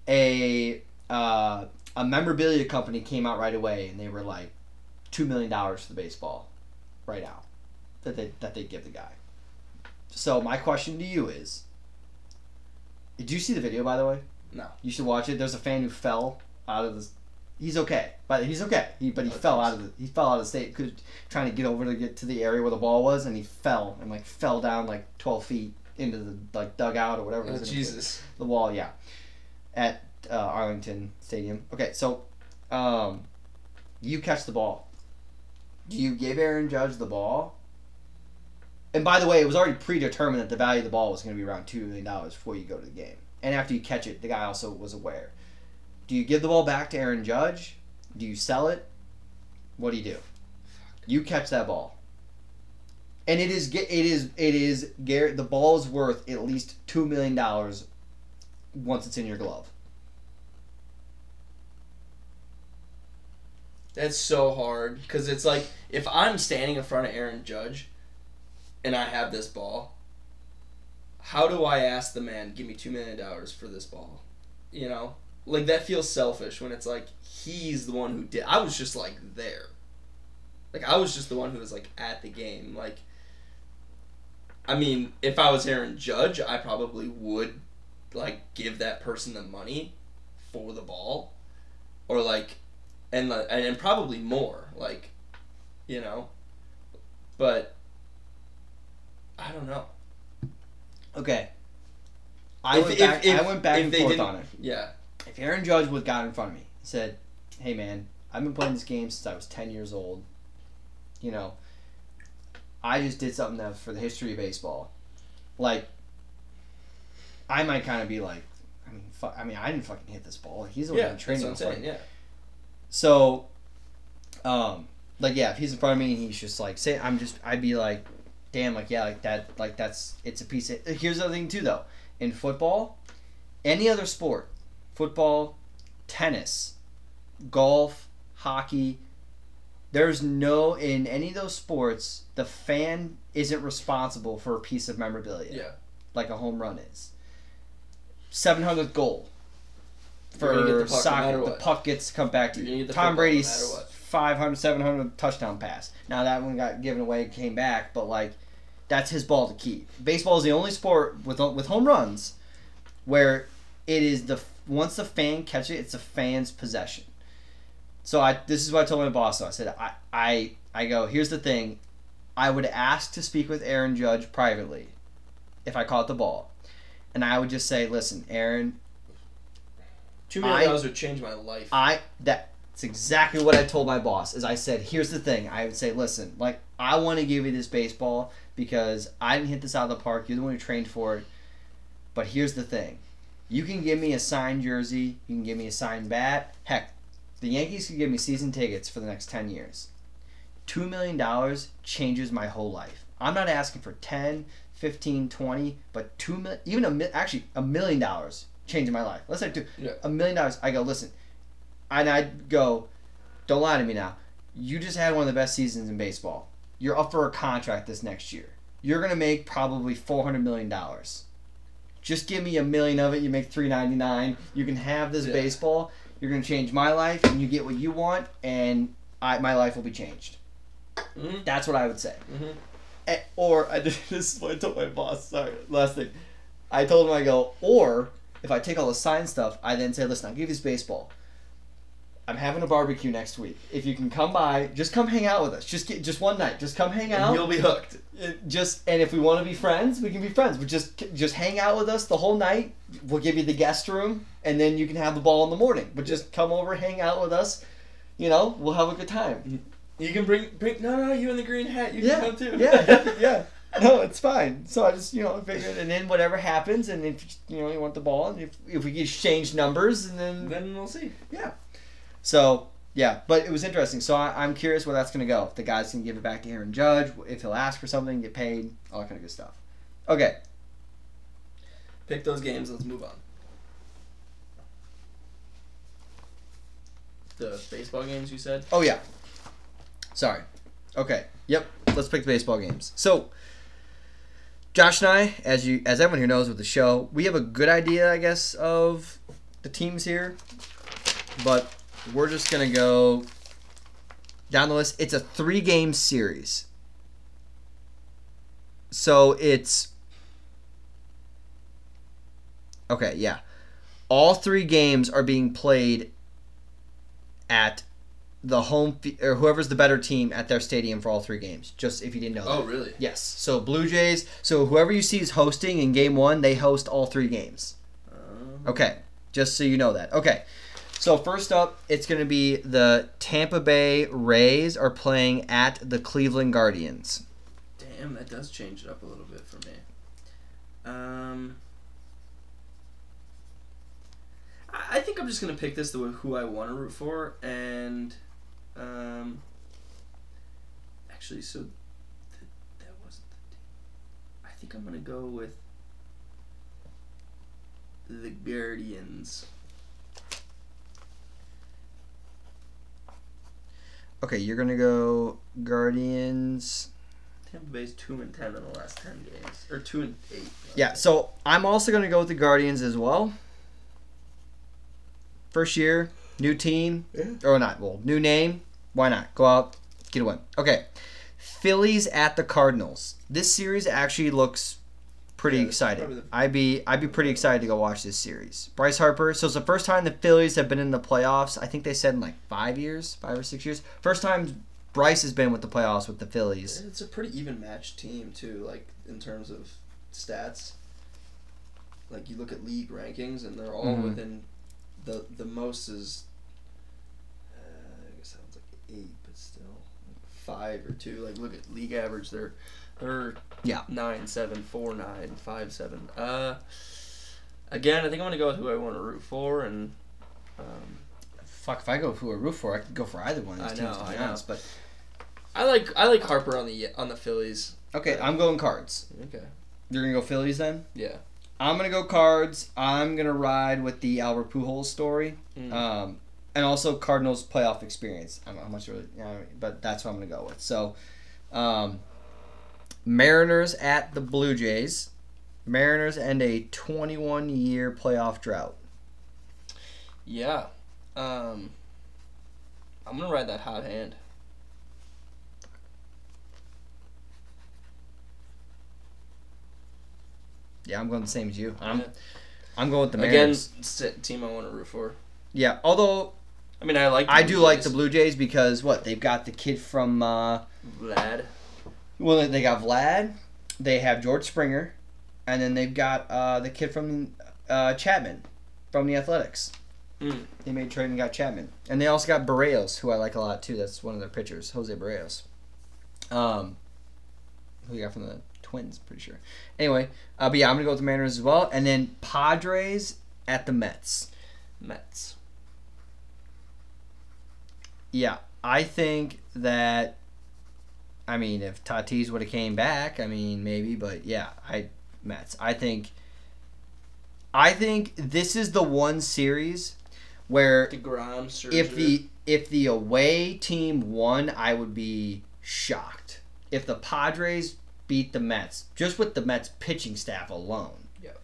a, uh, a memorabilia company came out right away and they were like, $2 million for the baseball right now that they, that they give the guy. So, my question to you is Did you see the video, by the way? No. You should watch it. There's a fan who fell out of the. He's okay, but he's okay. He but he Oh, fell out of the. He fell out of the state, cause trying to get over to get to the area where the ball was, and he fell and like fell down like twelve feet into the like dugout or whatever. Oh, was in the- Jesus. the wall, yeah, at uh, Arlington Stadium. Okay, so um, you catch the ball. Do you give Aaron Judge the ball? And by the way, it was already predetermined that the value of the ball was going to be around two million dollars before you go to the game. And after you catch it, the guy also was aware. Do you give the ball back to Aaron Judge? Do you sell it? What do you do? You catch that ball. And it is it is it is Garrett the ball is worth at least two million dollars once it's in your glove. That's so hard because it's like if I'm standing in front of Aaron Judge, and I have this ball. How do I ask the man, give me two million dollars for this ball? You know, like that feels selfish when it's like he's the one who did. I was just like there, like I was just the one who was like at the game. Like, I mean, if I was Aaron Judge, I probably would like give that person the money for the ball, or like and and, and probably more like you know but i don't know Okay. I If- went if- back. if- I went back and forth on it. yeah If Aaron Judge would got in front of me, said, "Hey man, I've been playing this game since I was ten years old. You know, I just did something that was for the history of baseball. Like, I might kind of be like, I mean, fu- I mean, I didn't fucking hit this ball. He's the one yeah who that's training what i'm saying yeah So, um, like yeah, if he's in front of me and he's just like, say, I'm just, I'd be like, damn, like yeah, like that, like that's, it's a piece. of... Here's the other thing too, though. In football, any other sport, football, tennis, golf, hockey, there's no in any of those sports the fan isn't responsible for a piece of memorabilia yeah like a home run is. 700th goal for the no soccer. matter the puck gets to come back to you. gonna get the Tom no Brady's matter 500, 700 touchdown pass. Now that one got given away, came back, but like that's his ball to keep. Baseball is the only sport with with home runs where it is the once the fan catch it, it's a fan's possession. So I this is what I told my boss. So I said I I I go here's the thing, I would ask to speak with Aaron Judge privately, if I caught the ball, and I would just say, listen, Aaron, two million dollars would change my life I that that's exactly what I told my boss. Is I said, here's the thing. I would say, listen, like I want to give you this baseball because I didn't hit this out of the park. You're the one who trained for it. But here's the thing. You can give me a signed jersey. You can give me a signed bat. Heck, the Yankees can give me season tickets for the next ten years. Two million dollars changes my whole life. I'm not asking for 10, 15, 20, but two mil, even a actually a million dollars changing my life. Let's say two, Yeah. a million dollars. I go listen, and I go, don't lie to me now. You just had one of the best seasons in baseball. You're up for a contract this next year. You're gonna make probably four hundred million dollars. Just give me a million of it. You make three ninety nine. You can have this Yeah. baseball. You're gonna change my life, and you get what you want, and I, my life will be changed. Mhm. That's what I would say. Mhm. Eh, or I did this is what I told my boss. Sorry, last thing. I told him I go, or if I take all the sign stuff, I then say, listen, I'll give you this baseball. I'm having a barbecue next week. If you can come by, just come hang out with us. Just get just one night. Just come hang out. And you'll be hooked. It just and if we want to be friends, we can be friends. But just just hang out with us the whole night. We'll give you the guest room, and then you can have the ball in the morning. But just come over, hang out with us. You know, we'll have a good time. You can bring bring no no you in the green hat. You yeah, can come too. yeah, yeah. No, it's fine. So I just you know figured, and then whatever happens, and if you know you want the ball, and if if we exchange numbers, and then then we'll see. So yeah. But it was interesting. So I, I'm curious where that's gonna go. If the guys can give it back to Aaron Judge, if he'll ask for something, get paid, all that kind of good stuff. Okay, Pick those games. Let's move on. The baseball games you said. Oh yeah. Sorry. Okay. Yep. Let's pick the baseball games. So Josh and I, as you as everyone here knows with the show, we have a good idea, I guess, of the teams here. But we're just gonna go down the list. It's a three game series. So it's Okay, yeah. All three games are being played at the home or whoever's the better team at their stadium for all three games. Just if you didn't know. Oh that. really? Yes. So Blue Jays. So whoever you see is hosting in game one, they host all three games. Um, Okay. Just so you know that. Okay. So first up, it's going to be the Tampa Bay Rays are playing at the Cleveland Guardians. Damn, that does change it up a little bit for me. Um, I think I'm just gonna pick this the who I want to root for, and um, actually, so th- that wasn't the team. I think I'm gonna go with the Guardians. Okay, you're going to go Guardians. Tampa Bay's two and ten in the last ten games, or two and eight. Yeah, so I'm also going to go with the Guardians as well. First year, new team, Yeah. or not, well, new name. Why not? Go out, get a win. Okay, Phillies at the Cardinals. This series actually looks pretty Yeah, this is exciting. probably the- I'd be I'd be pretty excited to go watch this series. Bryce Harper. So it's the first time the Phillies have been in the playoffs. I think they said in like five years, five or six years. First time Bryce has been with the playoffs with the Phillies. It's a pretty even matched team too, like in terms of stats. Like you look at league rankings, and they're all Mhm. within the the most is. Uh, I guess that like eight, but still like five or two. Like look at league average, they're they're Yeah. nine seven four nine five seven. Uh, again, I think I'm gonna go with who I want to root for, and um, Fuck, if I go who I root for, I could go for either one of these I teams. know, to be I know. honest, but I like I like Harper on the on the Phillies. okay, I'm going Cards. Okay. You're gonna go Phillies then. Yeah. I'm gonna go Cards. I'm gonna ride with the Albert Pujols story, Mm. um, and also Cardinals playoff experience. I don't know how much really, you know, but that's what I'm gonna go with. So, um, Mariners at the Blue Jays. Mariners end a 21 year playoff drought. Yeah. Um, I'm gonna ride that hot hand. Yeah, I'm going the same as you. I'm Yeah. I'm going with the Mariners. it's a team I want to root for. Yeah, although I mean, I like. I do like the Blue Jays because what they've got the kid from uh, Vlad. Well they got Vlad, they have George Springer, and then they've got uh, the kid from uh, Chapman from the Athletics. Mm. They made trade and got Chapman, and they also got Berrios, who I like a lot too. That's one of their pitchers, Jose Berrios. Um, who you got from the Twins? Pretty sure. Anyway, uh, but yeah, I'm gonna go with the Mariners as well, and then Padres at the Mets. Mets. Yeah, I think that I mean, if Tatis would have came back, I mean, maybe, but yeah, I Mets. I think. I think this is the one series where if the if the away team won, I would be shocked. If the Padres beat the Mets, just with the Mets pitching staff alone, Yep.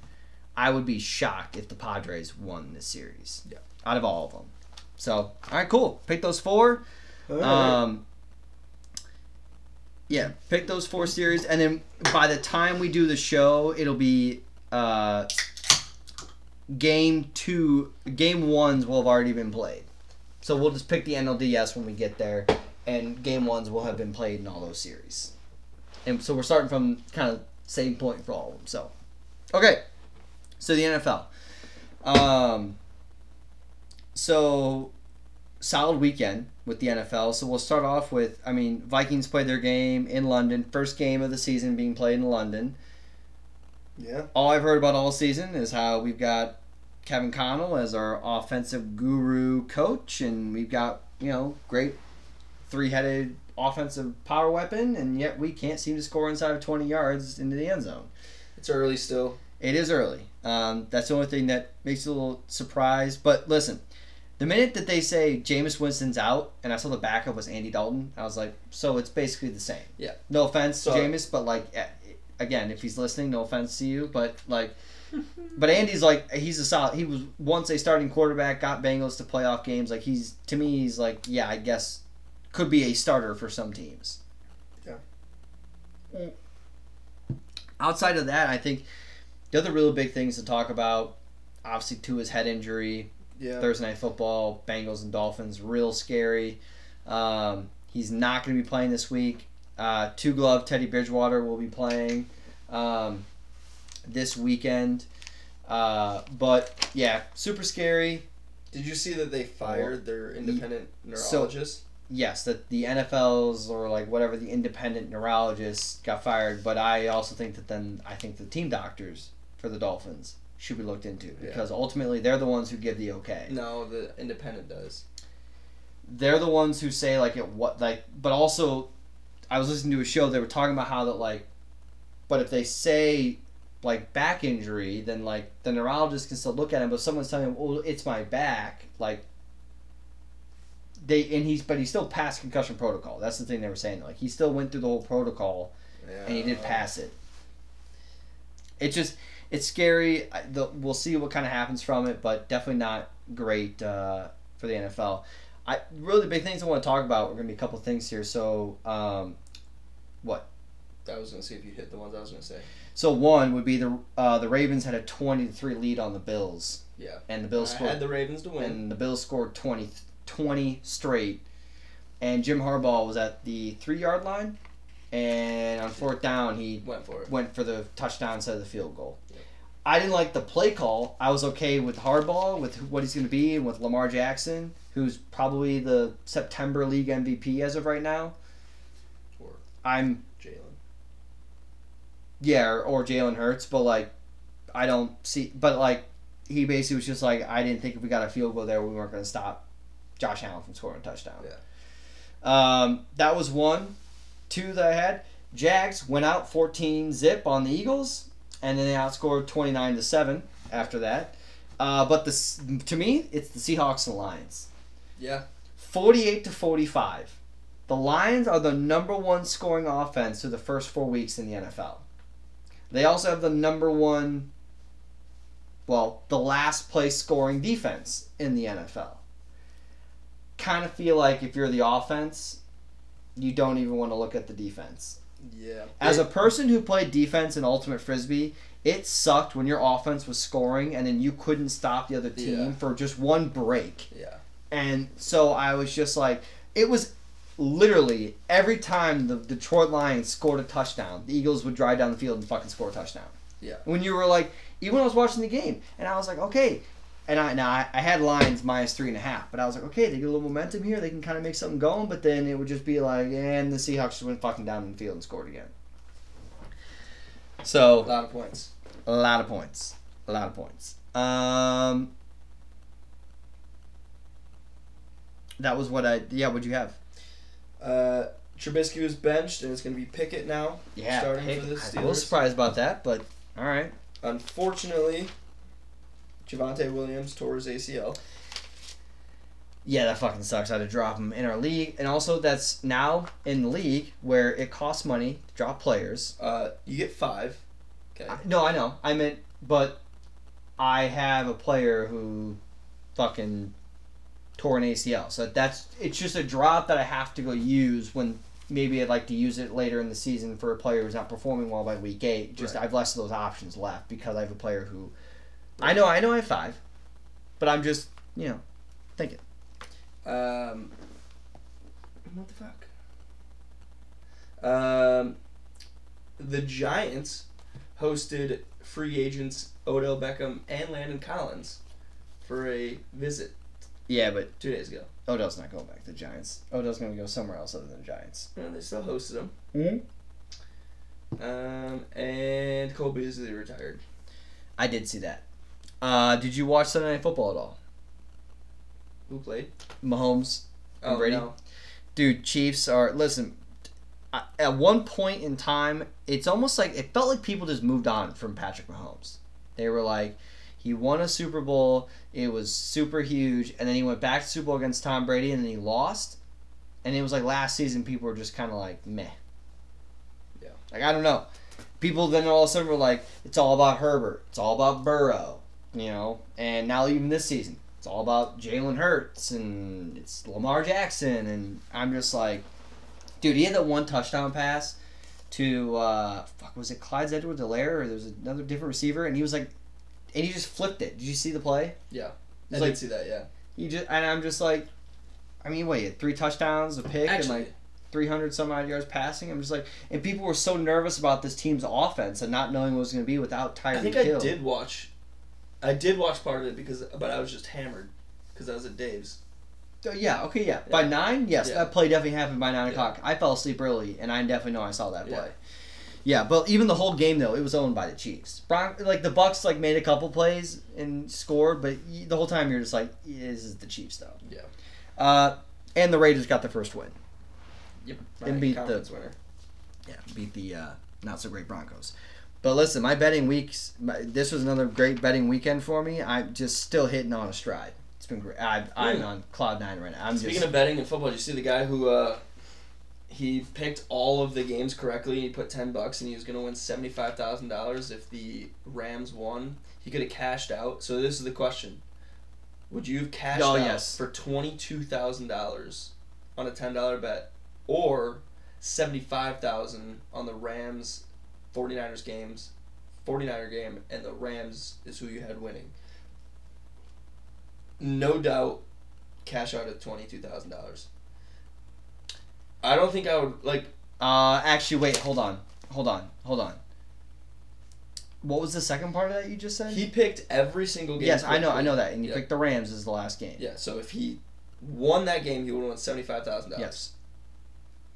I would be shocked if the Padres won this series. Yep. Out of all of them. So, all right, cool. Pick those four. Um, yeah, pick those four series, and then by the time we do the show, it'll be uh, game two. Game ones will have already been played, so we'll just pick the NLDS when we get there, and game ones will have been played in all those series. And so we're starting from kind of same point for all of them. So, okay, so the NFL. Um, so solid weekend with the NFL. So we'll start off with I mean, Vikings played their game in London, first game of the season being played in London. yeah. All I've heard about all season is how we've got Kevin O'Connell as our offensive guru coach, and we've got, you know, great three headed offensive power weapon, and yet we can't seem to score inside of 20 yards into the end zone. It's early still. It is early. Um, that's the only thing that makes it a little surprised. But listen, the minute that they say Jameis Winston's out, and I saw the backup was Andy Dalton, I was like, so it's basically the same. Yeah. No offense, So- Jameis, but like, again, if he's listening, no offense to you, but like, but Andy's like, he's a solid. He was once a starting quarterback, got Bengals to playoff games. Like he's to me, he's like, yeah, I guess could be a starter for some teams. Yeah. Mm. Outside of that, I think the other really big things to talk about, obviously, Tua's head injury, Yeah. Thursday night football, Bengals and Dolphins, real scary. Um, he's not going to be playing this week. Uh, two glove Teddy Bridgewater will be playing um, this weekend. Uh, but yeah, super scary. Did you see that they fired their independent So- neurologist? Yes, that the NFLs or like whatever the independent neurologists got fired. But I also think that then I think the team doctors for the Dolphins should be looked into Yeah. because ultimately they're the ones who give the okay. no, the independent does. they're the ones who say like it what like but also I was listening to a show they were talking about how that like but if they say like back injury then like the neurologist can still look at him but someone's telling him well it's my back like they and he's but he still passed concussion protocol that's the thing they were saying like he still went through the whole protocol Yeah. and he did pass it. It just it's scary. I- The, we'll see what kind of happens from it, but definitely not great uh, for the NFL. I really the big things I want to talk about. We're gonna be a couple things here. So, um, what? I was gonna see if you hit the ones I was gonna say. So one would be the uh, the Ravens had a twenty to three lead on the Bills, Yeah. and the Bills I scored had the Ravens to win. and the Bills scored 20, 20 straight. And Jim Harbaugh was at the three yard line, and on fourth down he Went for it. went for the touchdown instead of the field goal. Yep. I didn't like the play call. I was okay with Harbaugh, with what he's going to be, and with Lamar Jackson, who's probably the September league MVP as of right now. Or I'm Jalen. yeah, or, or Jalen Hurts, but like I don't see. But like he basically was just like I didn't think if we got a field goal there, we weren't going to stop Josh Allen from scoring a touchdown. Yeah. Um, that was one. Two that I had. Jags went out 14 zip on the Eagles, and then they outscored 29 to seven after that. Uh, but the to me, it's the Seahawks and the Lions. Yeah. 48 to 45. The Lions are the number one scoring offense through the first four weeks in the NFL. They also have the number one, well, the last place scoring defense in the NFL. Kind of feel like if you're the offense, you don't even want to look at the defense. Yeah. As a person who played defense in Ultimate Frisbee, it sucked when your offense was scoring and then you couldn't stop the other team Yeah. for just one break. Yeah. And so I was just like, it was literally every time the Detroit Lions scored a touchdown, the Eagles would drive down the field and fucking score a touchdown. Yeah. When you were like, even when I was watching the game, and I was like, okay. And I now I, I had lines minus three and a half, but I was like, okay, they get a little momentum here, they can kind of make something going, but then it would just be like, and the Seahawks just went fucking down in the field and scored again. So a lot of points. a lot of points, a lot of points. Um, that was what I yeah. What'd you have? Uh, Trubisky was benched, and it's going to be Pickett now. Yeah, starting Pick- for the I'm a little surprised about that, but all right. Unfortunately, Javonte Williams tore his ACL. Yeah, that fucking sucks. I had to drop him in our league, and also that's now in the league where it costs money to drop players. Uh, you get five. Okay. I- No, I know. I meant, but I have a player who fucking tore an ACL. So that's it's just a drop that I have to go use when maybe I'd like to use it later in the season for a player who's not performing well by week eight. Just Right. I've less of those options left because I have a player who I know I know I have five, but I'm just you know thinking. Um, what the fuck? Um, the Giants hosted free agents Odell Beckham and Landon Collins for a visit Yeah, but two days ago. Odell's not going back to the Giants. Odell's going to go somewhere else other than the Giants. And they still hosted him. Mm-hmm. Um, and Cole Beasley retired. I did see that. Uh, did you watch Sunday Night Football at all? Who played? Mahomes And Oh, Brady? no. dude chiefs are listen at one point in time it's almost like it felt like people just moved on from patrick mahomes they were like he won a super bowl it was super huge and then he went back to super bowl against tom brady and then he lost and it was like last season people were just kind of like meh Yeah. like i don't know people then all of a sudden were like it's all about herbert it's all about burrow you know and now even this season it's all about Jalen Hurts and it's Lamar Jackson and I'm just like, dude, he had that one touchdown pass to uh, fuck was it Clyde Edwards-Helaire or there was another different receiver and he was like, and he just flipped it. Did you see the play? Yeah. I It's like- did see that, yeah. He just and I'm just like, I mean, wait, three touchdowns, a pick, and like 300 some odd yards passing. I'm just like, and people were so nervous about this team's offense and not knowing what it was going to be without Tyreek I think Hill. I did watch. I did watch part of it because, but I was just hammered because I was at Dave's. Uh, Yeah, okay, yeah. By nine, yes, Yeah. that play definitely happened by nine Yeah. o'clock. I fell asleep early, and I definitely know I saw that Yeah. play. Yeah, but even the whole game though, it was owned by the Chiefs. Bron- like the Bucs, like made a couple plays and scored, but y- the whole time you're just like, "Yeah, this is the Chiefs though. Yeah. Uh, and the Raiders got the first win. Yep. And beat the- conference winner. Yeah, beat the uh, not so great Broncos. But listen, my betting weeks. My, this was another great betting weekend for me. I'm just still hitting on a stride. It's been great. I, I'm Mm. on cloud nine right now. I'm Speaking just of betting in football, did you see the guy who uh, he picked all of the games correctly? He put ten bucks, and he was going to win seventy five thousand dollars if the Rams won. He could have cashed out. So this is the question: Would you have cashed Oh, out yes. for twenty two thousand dollars on a ten dollar bet, or seventy five thousand on the Rams 49ers games, 49er game, and the Rams is who you had winning? No doubt cash out at twenty two thousand dollars. I don't think I would like. Uh, actually, wait, hold on, hold on, hold on. What was the second part of that you just said? He picked every single game. yes, I know, I know that, and you Yeah. picked the Rams as the last game. Yeah, so if he won that game, he would have won seventy five thousand dollars. Yes.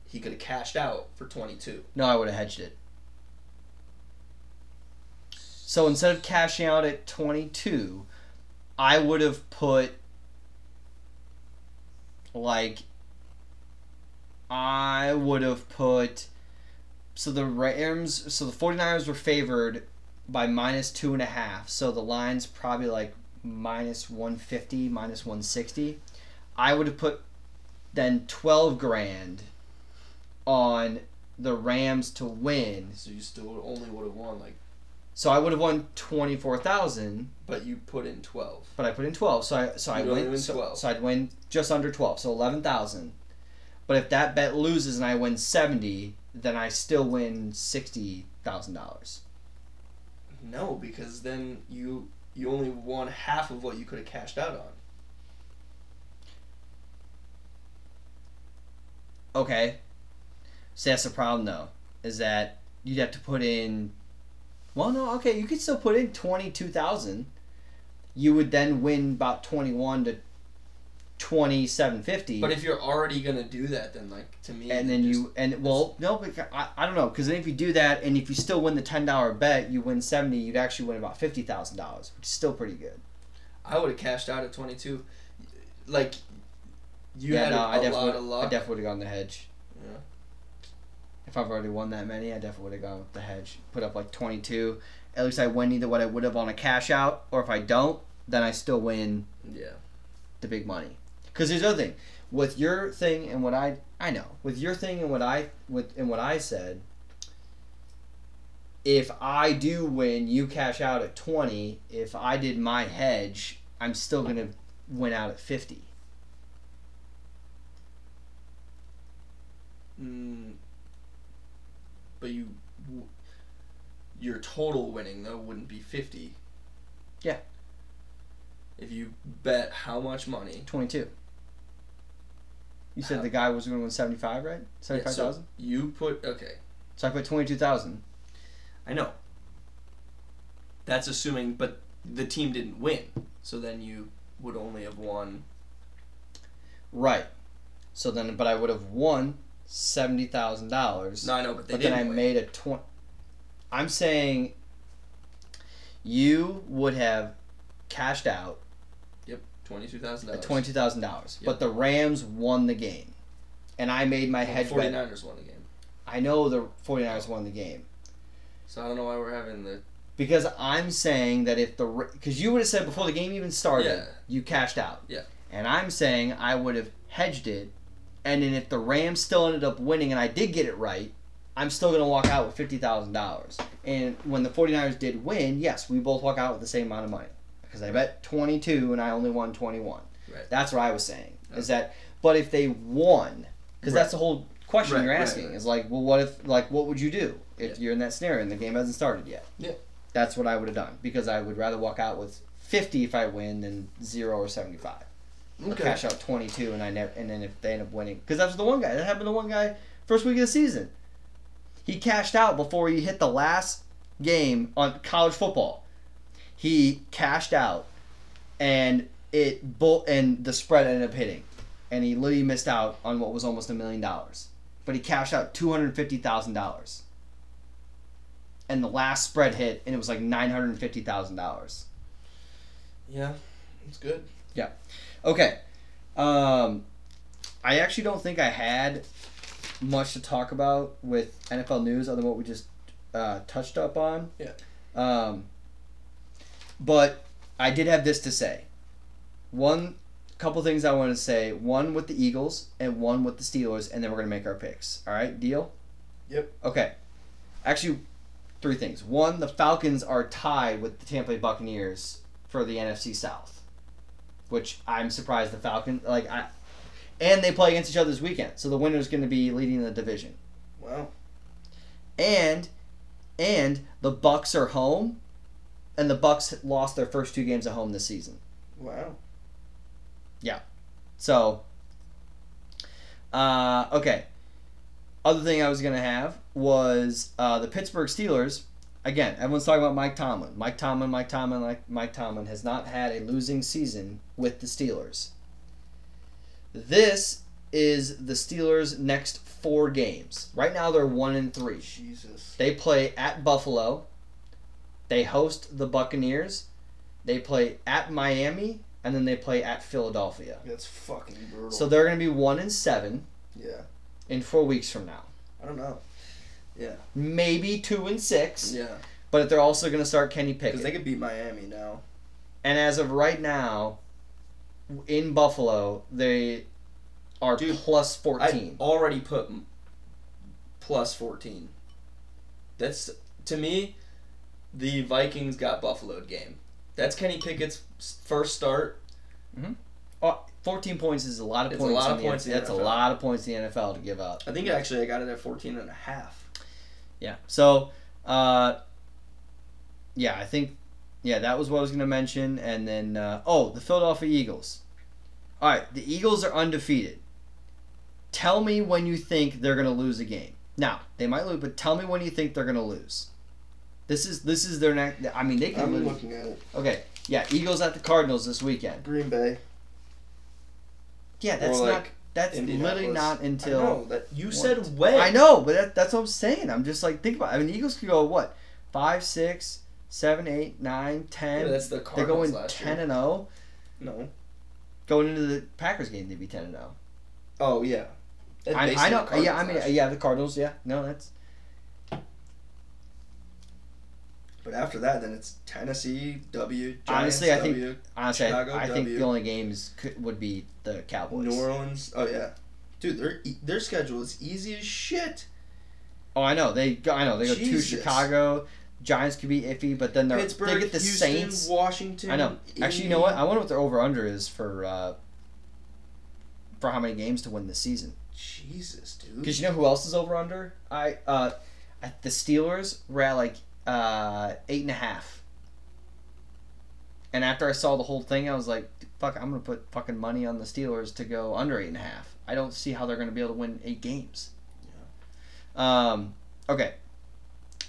He could have cashed out for twenty two. No, I would have hedged it. So instead of cashing out at twenty two, I would have put like I would have put so the Rams so the 49ers were favored by minus two and a half. So the line's probably like minus one fifty, minus one sixty. I would have put then twelve grand on the Rams to win. So you still only would have won like, So I would have won twenty four thousand, but you put in twelve. but I put in twelve. So I so I You'd only win win so, 12. so I'd win just under twelve, so eleven thousand. But if that bet loses and I win seventy, then I still win sixty thousand dollars. No, because then you you only won half of what you could have cashed out on. Okay. So that's the problem though, is that you'd have to put in. Well, no, okay, you could still put in twenty two thousand. You would then win about twenty one to twenty seven fifty. But if you're already gonna do that, then like to me, and then just- you and well no because I, I don't know because then if you do that and if you still win the ten dollar bet you win seventy you'd actually win about fifty thousand dollars which is still pretty good. I would have cashed out at twenty two. Like you yeah, had no, a I definitely lot of luck. I definitely would have gone the hedge. If I've already won that many, I definitely would have gone with the hedge. Put up like 22. At least I win either what I would have on a cash out, or if I don't, then I still win Yeah. the big money. Because there's the other thing with your thing and what I I know with your thing and what I with and what I said. If I do win, you cash out at twenty. If I did my hedge, I'm still gonna win out at fifty. Mm, but you, your total winning though wouldn't be fifty. Yeah. If you bet how much money? Twenty two. You said How- the guy was gonna win seventy five, right? Yeah, so. You put okay. So I put twenty two thousand. I know. That's assuming, but the team didn't win, so then you would only have won. Right. So then, but I would have won seventy thousand dollars. No, I know, but they but then I win. made a twenty. I'm saying you would have cashed out Yep, twenty two thousand dollars. Twenty two thousand dollars. Yep. but the Rams won the game, and I made my hedge bet. 49ers won the game. I know the 49ers won the game So I don't know why we're having the. because I'm saying that if the because you would have said before the game even started, Yeah. you cashed out. Yeah. And I'm saying I would have hedged it, and then if the Rams still ended up winning and I did get it right, I'm still gonna walk out with fifty thousand dollars. And when the 49ers did win, yes, we both walk out with the same amount of money because I bet 22 and I only won 21. Right. That's what I was saying. Is that but if they won, because Right. that's the whole question Right, you're asking is like, well, what if like what would you do if Yeah. you're in that scenario and the game hasn't started yet? Yeah. That's what I would have done because I would rather walk out with 50 if I win than zero or 75 or Okay. cash out 22 and I never and then if they end up winning because that was the one guy that happened to one guy first week of the season. He cashed out before he hit the last game on college football. He cashed out and it bull and the spread ended up hitting. And he literally missed out on what was almost a million dollars. But he cashed out $250,000 and the last spread hit and it was like $950,000 Yeah, it's good. Okay. Um, I actually don't think I had much to talk about with NFL news other than what we just uh, touched up on. Yeah. Um, but I did have this to say. One couple things I want to say. One with the Eagles and one with the Steelers, and then we're gonna make our picks. All right, deal. Yep. Okay. Actually, three things. One, the Falcons are tied with the Tampa Bay Buccaneers for the NFC South, which I'm surprised the Falcons like I, and they play against each other this weekend, so the winner's going to be leading the division. Wow. And, and the Bucs are home, and the Bucs lost their first two games at home this season. Wow. Yeah. So, uh, okay. Other thing I was gonna have was uh, the Pittsburgh Steelers. Again, everyone's talking about Mike Tomlin. Mike Tomlin, Mike Tomlin, like Mike Tomlin has not had a losing season with the Steelers. This is the Steelers' next four games. Right now, they're one and three. Jesus. They play at Buffalo. They host the Buccaneers. They play at Miami, and then they play at Philadelphia. That's fucking brutal. So they're going to be one and seven yeah. in four weeks from now. I don't know. Yeah. Maybe two and six, Yeah. but they're also going to start Kenny Pickett. Because they could beat Miami now. and as of right now, in Buffalo, they are Dude, plus I fourteen. already put plus 14. That's, to me, the Vikings got Buffaloed game. That's Kenny Pickett's first start. Oh, 14 points is a lot of It's a points. lot of the points N- in the That's a lot of points in the NFL to give up. I think actually I got it at 14 and a half. Yeah. So, uh, yeah, I think, yeah, that was what I was going to mention. And then, uh, oh, the Philadelphia Eagles. All right, the Eagles are undefeated. Tell me when you think they're going to lose a game. Now, they might lose, but tell me when you think they're going to lose. This is this is their next. I mean, they can I'm lose. looking at it. Okay, yeah, Eagles at the Cardinals this weekend. Green Bay. Yeah, that's Or, not. That's literally not until. Know that you said when. I know, but that, that's what I'm saying. I'm just like think about. It. I mean, the Eagles could go what five, six, seven, eight, nine, ten. Yeah, that's the Cardinals They're going ten year. and zero. No. Going into the Packers game, they'd be ten and oh. zero. Oh yeah. I, I know. Yeah, I mean, yeah, the Cardinals. Yeah, no, that's But after that, then it's Tennessee W. Giants, Honestly, I think- honestly. I, Chicago, I think W. the only games could, would be the Cowboys. New Orleans. Oh yeah, dude, their their schedule is easy as shit. Oh, I know. They go. I know they go to Chicago. Giants could be iffy, but then they're Pittsburgh, they get the Houston, Saints. Washington. I know. Actually, you know what? I wonder what their over under is for uh, for how many games to win this season. Jesus, dude. Because you know who else is over under? I uh, the Steelers were at like uh eight and a half. And after I saw the whole thing, I was like, "Fuck! I'm gonna put fucking money on the Steelers to go under eight and a half. I don't see how they're gonna be able to win eight games." Yeah. Um. Okay.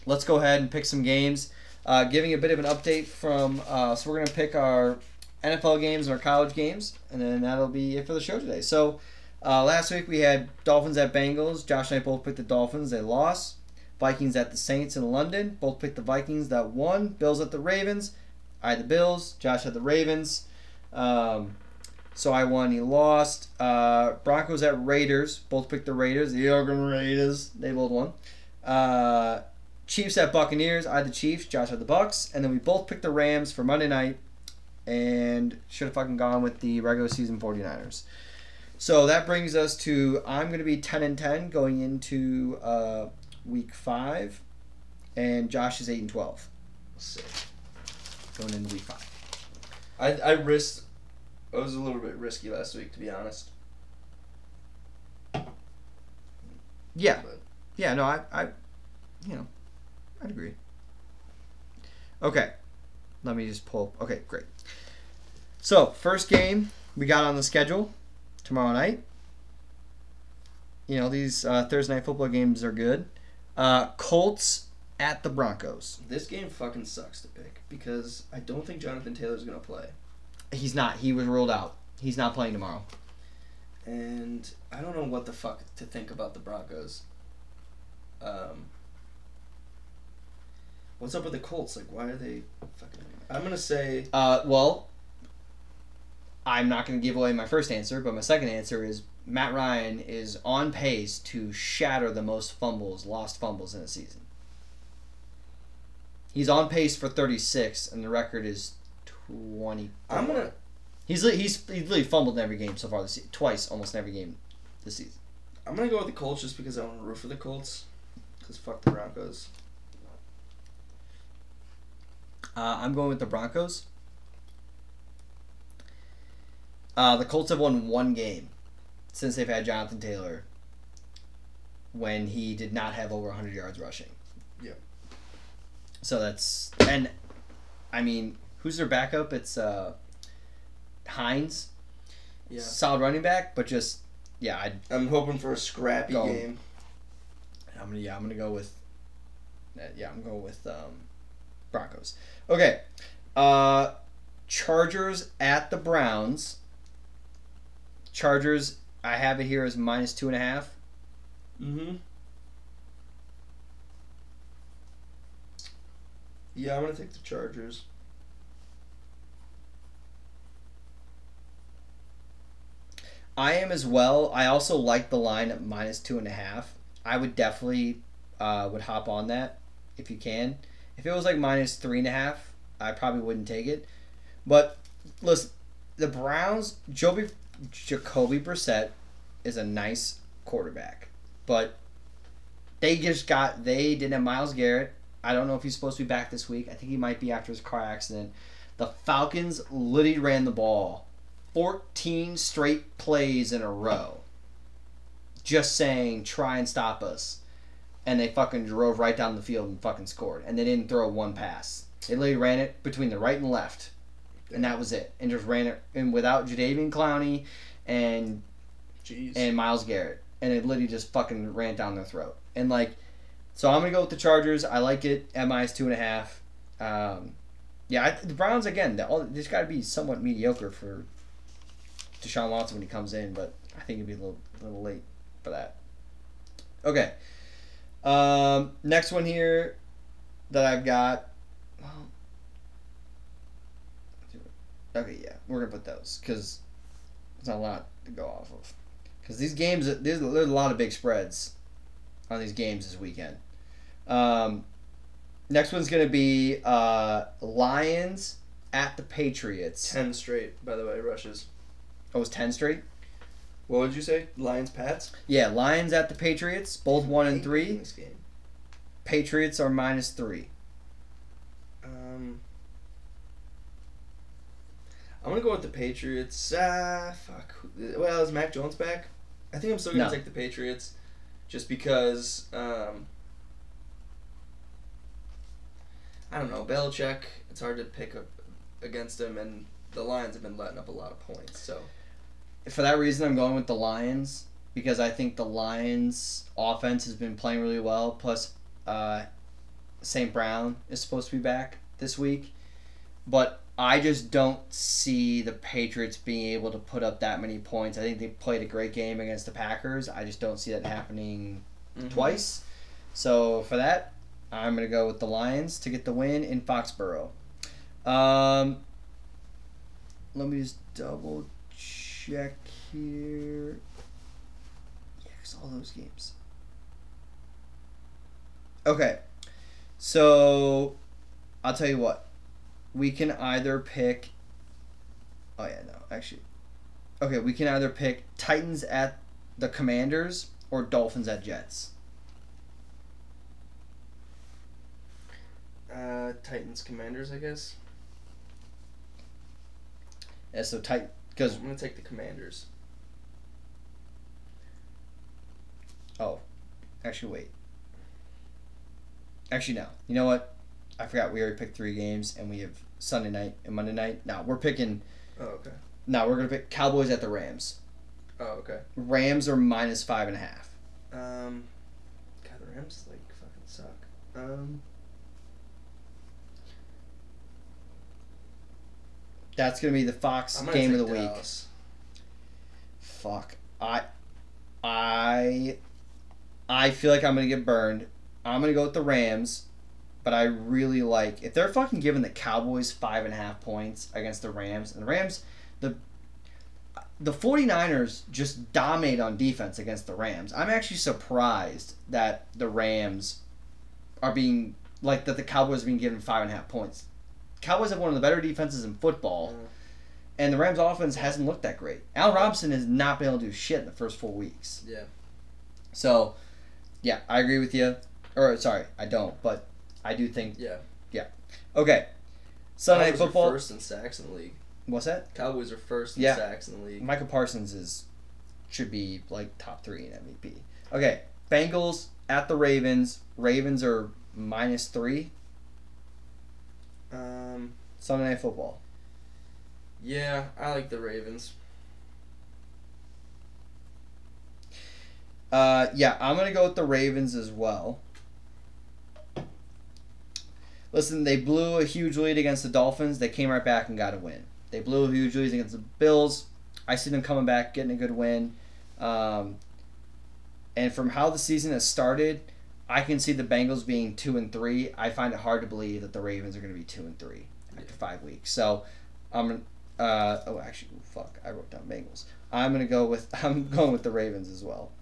Let's go ahead and pick some games. Uh, giving a bit of an update from. Uh, so we're gonna pick our NFL games and our college games, and then that'll be it for the show today. So. Uh, last week we had Dolphins at Bengals. Josh and I both picked the Dolphins. They lost. Vikings at the Saints in London. Both picked the Vikings. That won. Bills at the Ravens. I had the Bills. Josh had the Ravens. Um, so I won. He lost. Uh, Broncos at Raiders. Both picked the Raiders. The Oregon Raiders. They both won. Uh, Chiefs at Buccaneers. I had the Chiefs. Josh had the Bucs. And then we both picked the Rams for Monday night. And should have fucking gone with the regular season 49ers. So that brings us to I'm going to be 10 and 10 going into uh, week five, and Josh is 8 and 12 Sick. going into week five. I I risked. I was a little bit risky last week, to be honest. Yeah, But yeah, no, I, I, you know, I'd agree. Okay, let me just pull. Okay, great. So first game we got on the schedule tomorrow night. You know these uh, Thursday night football games are good. Uh, Colts at the Broncos. this game fucking sucks to pick because I don't think Jonathan Taylor's gonna play, He's not. He was ruled out. He's not playing tomorrow. and I don't know what the fuck to think about the Broncos. Um. What's up with the Colts? Like, why are they fucking? I'm gonna say Uh, well, I'm not going to give away my first answer, but my second answer is Matt Ryan is on pace to shatter the most fumbles, lost fumbles in a season. He's on pace for 36, and the record is 20. I'm gonna He's he's he's literally fumbled in every game so far this se- twice, almost in every game this season. I'm gonna go with the Colts just because I want to root for the Colts. Cause fuck the Broncos. Uh, I'm going with the Broncos. Uh, the Colts have won one game since they've had Jonathan Taylor when he did not have over 100 yards rushing. Yeah. So that's. And, I mean, who's their backup? It's uh, Hines. Yeah. Solid running back, but just. Yeah, I'd, I'm hoping for a scrappy Go. game. I'm gonna yeah I'm gonna go with uh, yeah I'm going with um, Broncos. Okay, uh, Chargers at the Browns. Chargers I have it here as minus two and a half. Mm-hmm. Yeah, I'm gonna take the Chargers. I am as well. I also like the line at minus two and a half. I would definitely uh, would hop on that if you can. If it was like minus three and a half, I probably wouldn't take it. But listen, the Browns, Joby, Jacoby Brissett is a nice quarterback, but they just got they didn't have Myles Garrett. I don't know if he's supposed to be back this week. I think he might be after his car accident. The Falcons literally ran the ball 14 straight plays in a row. Just saying, try and stop us. And they fucking drove right down the field and fucking scored. And they didn't throw one pass. They literally ran it between the right and left. And that was it. And just ran it and without Jadeveon Clowney and Jeez. and Myles Garrett. And it literally just fucking ran down their throat. And like so I'm gonna go with the Chargers. I like it at minus two and a half. Um, yeah, I, the Browns again. They all, there's got to be somewhat mediocre for Deshaun Watson when he comes in, but I think it'd be a little, little late for that. Okay. Um, next one here that I've got. Well, okay, yeah, we're gonna put those because it's not a lot to go off of. because these games there's, there's a lot of big spreads on these games this weekend. Um, next one's gonna be uh, Lions at the Patriots. Ten straight, by the way, rushes. Oh, it was ten straight. What would you say? Lions, Pats. Yeah, Lions at the Patriots, both one and three. Patriots are minus three. Um, I'm gonna go with the Patriots. Ah, fuck. Well, is Mac Jones back? I think I'm still gonna No. take the Patriots, just because. Um, I don't know Belichick. It's hard to pick up against him, and the Lions have been letting up a lot of points. So For that reason, I'm going with the Lions because I think the Lions' offense has been playing really well. Plus, uh, St. Brown is supposed to be back this week, but I just don't see the Patriots being able to put up that many points. I think they played a great game against the Packers. I just don't see that happening twice. So for that, I'm gonna go with the Lions to get the win in Foxborough. Um, let me just double check here. Yeah, 'cause all those games. Okay, so I'll tell you what. We can either pick. Oh yeah, no, actually. Okay, we can either pick Titans at the Commanders or Dolphins at Jets. Uh, Titans, Commanders, I guess. Yeah, so tight because I'm gonna take the Commanders. Oh, actually wait. Actually no. You know what? I forgot we already picked three games and we have Sunday night and Monday night. Now we're picking. Oh, okay. Now we're gonna pick Cowboys at the Rams. Oh, okay. Rams are minus five and a half. Um, God, the Rams like fucking suck. Um, That's gonna be the Fox game of the week. Fuck. I I I feel like I'm gonna get burned. I'm gonna go with the Rams, but I really like if they're fucking giving the Cowboys five and a half points against the Rams, and the Rams the the 49ers just dominate on defense against the Rams. I'm actually surprised that the Rams are being like that the Cowboys are being given five and a half points. Cowboys have one of the better defenses in football. Mm. And the Rams offense hasn't looked that great. Al Robinson has not been able to do shit in the first four weeks. Yeah. So, yeah, I agree with you. Or, sorry, I don't, but I do think. Yeah. Yeah. Okay. Sunday Night Cowboys are Football. first in sacks in the league. What's that? Cowboys are first in Yeah. sacks in the league. Micah Parsons is should be like top three in MVP. Okay. Bengals at the Ravens. Ravens are minus three. Um, Sunday Night Football. yeah, I like the Ravens. Uh, yeah, I'm gonna go with the Ravens as well. Listen, they blew a huge lead against the Dolphins. They came right back and got a win. They blew a huge lead against the Bills. I see them coming back, getting a good win. Um, and from how the season has started, I can see the Bengals being two and three. I find it hard to believe that the Ravens are going to be two and three after five weeks. So, I'm uh, oh actually fuck, I wrote down Bengals. I'm gonna go with I'm going with the Ravens as well.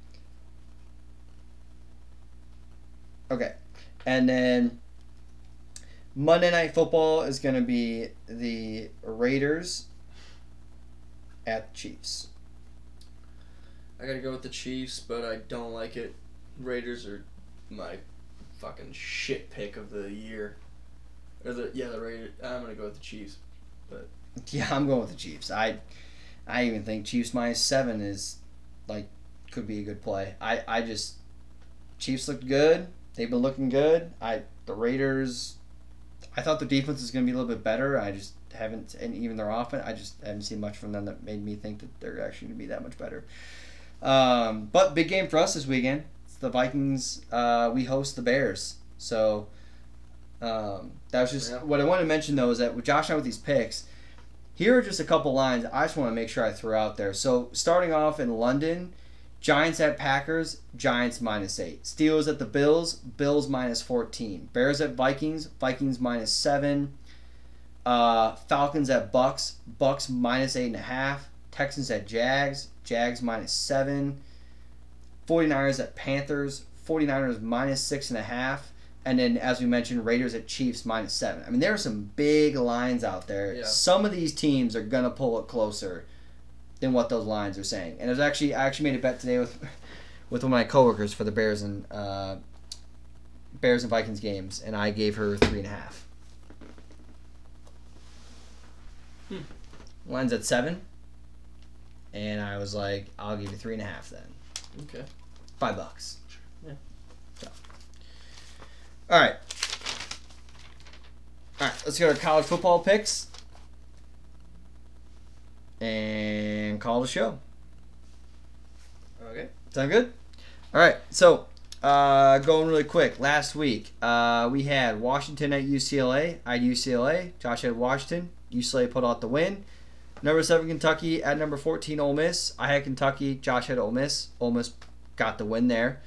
Okay. And then Monday Night Football is going to be the Raiders at Chiefs. I gotta go with the Chiefs, but I don't like it. Raiders are my fucking shit pick of the year. Or the yeah, the Raiders. I'm gonna go with the Chiefs. but Yeah, I'm going with the Chiefs. I I even think Chiefs minus 7 is like could be a good play. I I just Chiefs looked good. They've been looking good. I the Raiders I thought the defense was going to be a little bit better. I just haven't and even their offense, I just haven't seen much from them that made me think that they're actually going to be that much better. Um, but big game for us this weekend. It's the Vikings. Uh, we host the Bears. So um, that was just Yeah. what I wanted to mention though is that with Josh and I with these picks, here are just a couple lines I just want to make sure I throw out there. So starting off in London, Giants at Packers, Giants minus eight. Steelers at the Bills, Bills minus fourteen. Bears at Vikings, Vikings minus seven. Uh, Falcons at Bucs, Bucs minus eight and a half. Texans at Jags, Jags minus seven. 49ers at Panthers. 49ers minus six and a half. And then, as we mentioned, Raiders at Chiefs minus seven. I mean, there are some big lines out there. Yeah. Some of these teams are gonna pull it closer than what those lines are saying. And there's actually, I actually made a bet today with with one of my coworkers for the Bears and uh, Bears and Vikings games, and I gave her three and a half. Hmm. Line's at seven, and I was like, "I'll give you three and a half then." Okay. Five bucks. Yeah. So. All right. All right. Let's go to college football picks and call the show. Okay. Sound good? All right. So, uh, going really quick. Last week, uh, we had Washington at UCLA. I had UCLA. Josh had Washington. UCLA put out the win. Number seven Kentucky at number fourteen Ole Miss. I had Kentucky. Josh had Ole Miss. Ole Miss got the win there.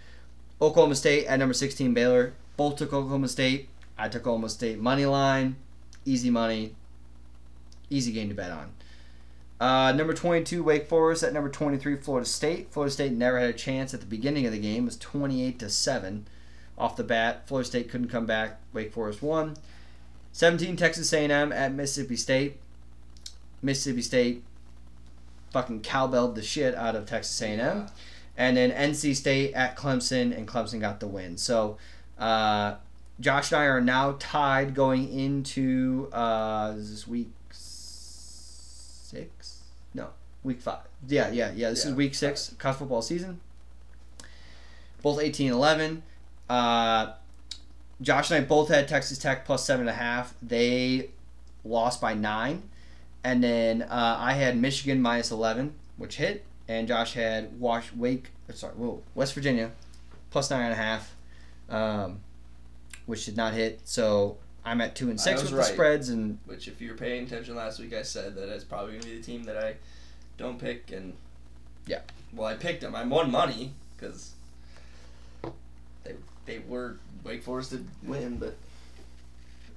Oklahoma State at number sixteen Baylor. Both took Oklahoma State. I took Oklahoma State money line. Easy money. Easy game to bet on. Uh, number 22, Wake Forest. At number 23, Florida State. Florida State never had a chance at the beginning of the game. It was 28 to 7 off the bat. Florida State couldn't come back. Wake Forest won. 17, Texas A&M at Mississippi State. Mississippi State fucking cowbelled the shit out of Texas A&M. Yeah. And then NC State at Clemson, and Clemson got the win. So, uh, Josh and I are now tied going into uh, is this week six? No, week five. Yeah, yeah, yeah. This is week six, college football season. Both 18 11. Uh, Josh and I both had Texas Tech plus seven and a half. They lost by nine. And then uh, I had Michigan minus 11, which hit. And Josh had Wash Wake, sorry, whoa, West Virginia plus nine and a half, um, which did not hit. So I'm at two and six with the spreads, and Which, if you were paying attention last week, I said that it's probably gonna be the team that I don't pick, and Yeah. Well, I picked them. I won money because they they were Wake Forest did win, but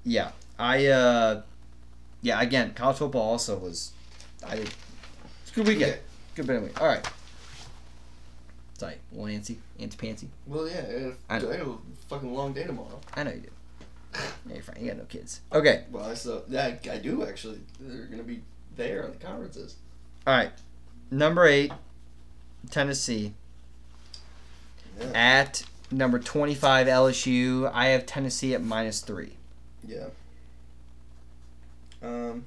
yeah, I uh, yeah, again, college football also was, I it's a good weekend, Yeah. good bit of week. All right, sorry, little antsy, antsy pantsy. well, yeah, I, I I got a fucking long day tomorrow. I know you do. Yeah, you're fine. You got no kids. Okay. Well, I still yeah, I, do actually. They're gonna be there on the conferences. All right. Number eight, Tennessee. Yeah. At number 25, LSU. I have Tennessee at minus three. Yeah. Um,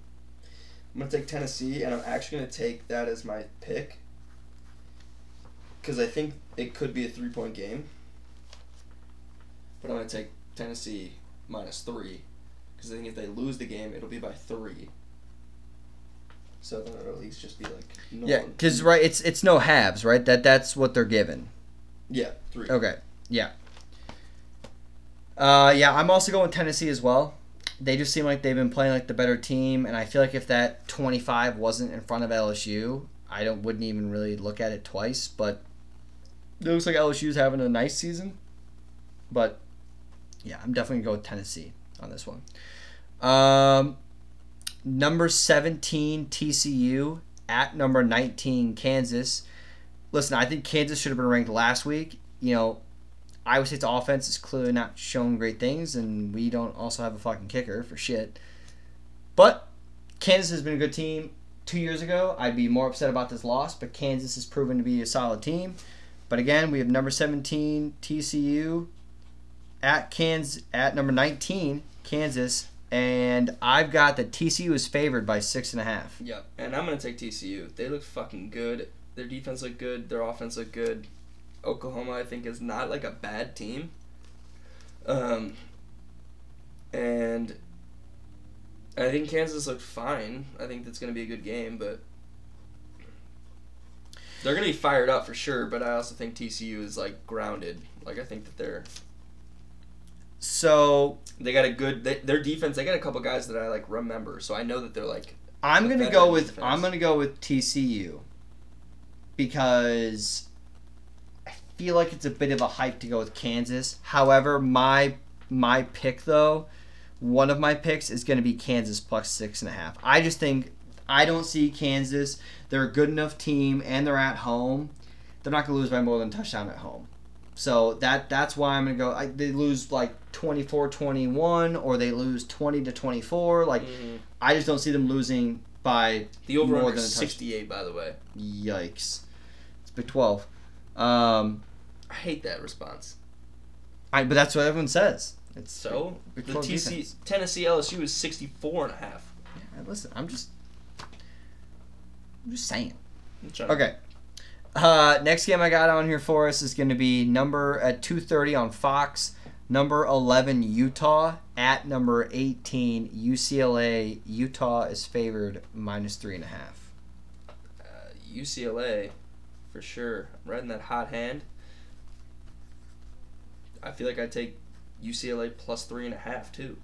I'm gonna take Tennessee, and I'm actually gonna take that as my pick because I think it could be a three point game. But I'm gonna take Tennessee minus three because I think if they lose the game, it'll be by three. So then it'll at least just be like no Yeah, one- because right, it's it's no halves, right? That that's what they're given. yeah three. Okay. Yeah. Uh, yeah, I'm also going Tennessee as well. They just seem like they've been playing like the better team, and I feel like if that 25 wasn't in front of LSU, I don't wouldn't even really look at it twice. But it looks like LSU's having a nice season. But yeah, I'm definitely gonna go with Tennessee on this one. Um, number 17 TCU at number 19 Kansas. Listen, I think Kansas should have been ranked last week. You know, Iowa State's offense is clearly not showing great things, and we don't also have a fucking kicker for shit. But Kansas has been a good team. Two years ago, I'd be more upset about this loss, but Kansas has proven to be a solid team. But again, we have number 17 TCU at Kansas at number 19 Kansas, and I've got that TCU is favored by six and a half. Yep, and I'm gonna take TCU. They look fucking good. Their defense looked good. Their offense looked good. Oklahoma, I think, is not like a bad team. Um, and I think Kansas looked fine. I think that's gonna be a good game, but they're gonna be fired up for sure. But I also think TCU is like grounded. Like I think that they're So they got a good they, their defense. They got a couple guys that I like remember, so I know that they're like I'm gonna go with defense. I'm gonna go with TCU because I feel like it's a bit of a hype to go with Kansas. However, my my pick though, one of my picks is gonna be Kansas plus six and a half. I just think I don't see Kansas. They're a good enough team, and they're at home. They're not going to lose by more than a touchdown at home. So that that's why I'm going to go. I, they lose like 24-21, or they lose 20 to 24. Like Mhm. I just don't see them losing by The over More than touch- 68, by the way. yikes. It's Big 12. Um, I hate that response. I, but that's what everyone says. It's So, Big the TC, defense. Tennessee LSU is 64 and a half. Yeah, listen, I'm just, I'm just saying. I'm Okay. Uh, next game I got on here for us is going to be number at 2:30 on Fox. Number 11 Utah at number 18 UCLA. Utah is favored minus three and a half. Uh, UCLA, for sure. I'm riding that hot hand. I feel like I'd take UCLA plus three and a half, too.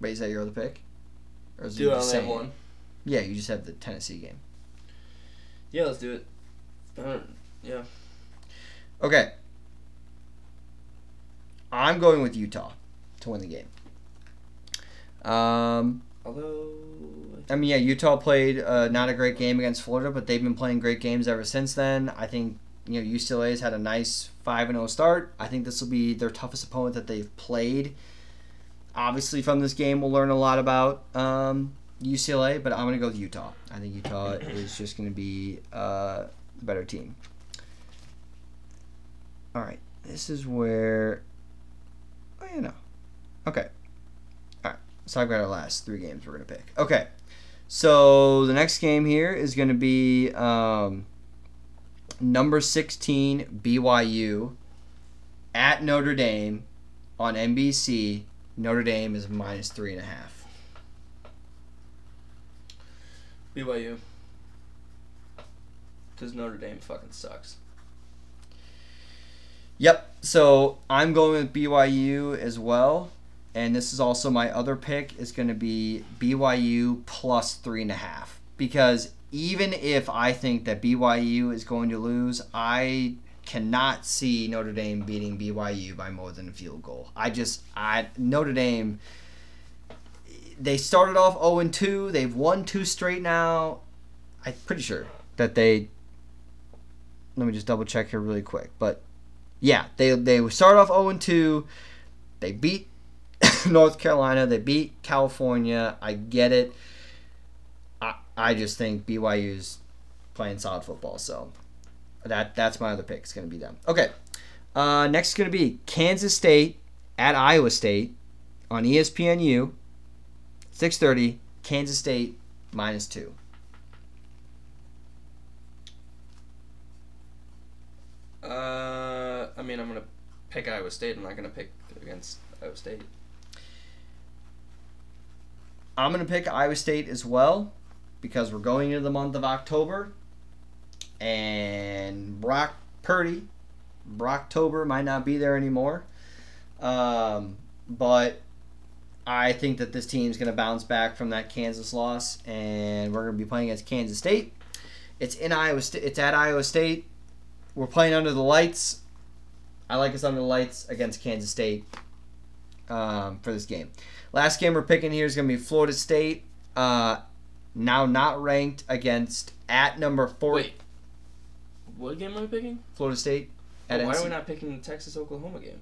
Wait, is that your other pick? Or is Do it on just one. Yeah, you just have the Tennessee game. Yeah, let's do it. Uh, yeah. Okay. I'm going with Utah to win the game. Um, Although. I mean, yeah, Utah played uh, not a great game against Florida, but they've been playing great games ever since then. I think you know UCLA has had a nice five and zero start. I think this will be their toughest opponent that they've played. Obviously, from this game, we'll learn a lot about um, UCLA, but I'm gonna go with Utah. I think Utah is just gonna be uh, the better team. All right, this is where. Oh, you know. Okay. All right. So I've got our last three games we're gonna pick. Okay. So the next game here is going to be um, number 16 BYU at Notre Dame on NBC. Notre Dame is minus three and a half. BYU. Because Notre Dame fucking sucks. Yep. So I'm going with BYU as well, and this is also my other pick. Is going to be BYU plus three and a half because even if I think that BYU is going to lose, I cannot see Notre Dame beating BYU by more than a field goal. I just I Notre Dame. They started off 0 and 2. They've won two straight now. I'm pretty sure that they. Let me just double check here really quick, but yeah, they they start off 0 and 2. They beat North Carolina. They beat California. I get it. I I just think BYU's playing solid football. So that that's my other pick. It's gonna be them. Okay. Uh, next is gonna be Kansas State at Iowa State on ESPNU. 6:30. Kansas State minus two. Uh, I mean, I'm gonna pick Iowa State. I'm not gonna pick against Iowa State. I'm going to pick Iowa State as well because we're going into the month of October. And Brock Purdy, Brocktober might not be there anymore. Um, but I think that this team's going to bounce back from that Kansas loss, and we're going to be playing against Kansas State. It's in Iowa State. It's at Iowa State. We're playing under the lights. I like us under the lights against Kansas State um, for this game. Last game we're picking here is going to be Florida State, uh, now not ranked against at number four. Wait. What game are we picking? Florida State. At Oh, why NC are we not picking the Texas Oklahoma game?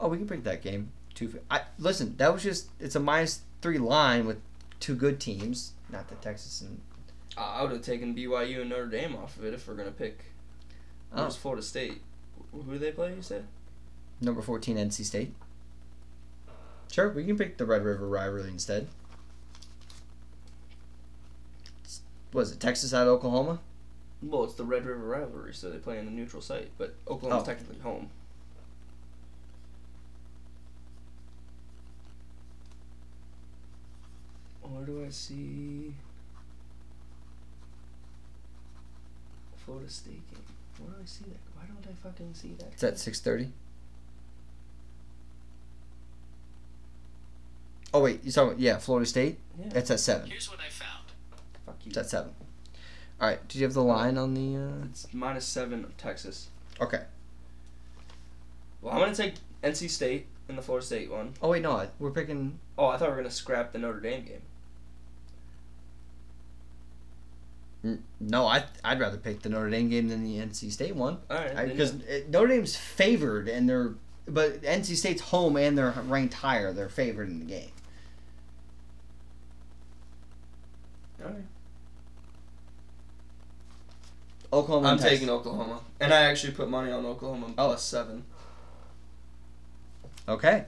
Oh, we can pick that game. Two. I listen. That was just. It's a minus three line with two good teams. Not the Texas and. I would have taken BYU and Notre Dame off of it if we're gonna pick. Oh. Where's Florida State? Who do they play? You said. Number 14, NC State. Sure, we can pick the Red River rivalry instead. Was it Texas at Oklahoma? Well, it's the Red River rivalry, so they play in a neutral site, but Oklahoma's Oh. technically home. Where do I see Florida State game? Where do I see that? Why don't I fucking see that? It's at 6:30. Oh wait, you talking? About, yeah, Florida State. Yeah. It's at seven. Here's what I found. Fuck you. It's at seven. All right. Did you have the line on the? Uh... It's minus seven of Texas. Okay. Well, I'm gonna take NC State in the Florida State one. Oh wait, no, we're picking. Oh, I thought we were gonna scrap the Notre Dame game. N- No, I I'd rather pick the Notre Dame game than the NC State one All right. because. Notre Dame's favored and they're but NC State's home and they're ranked higher. They're favored in the game. All right. Oklahoma. I'm taking Oklahoma, and I actually put money on Oklahoma Oh. plus seven. Okay.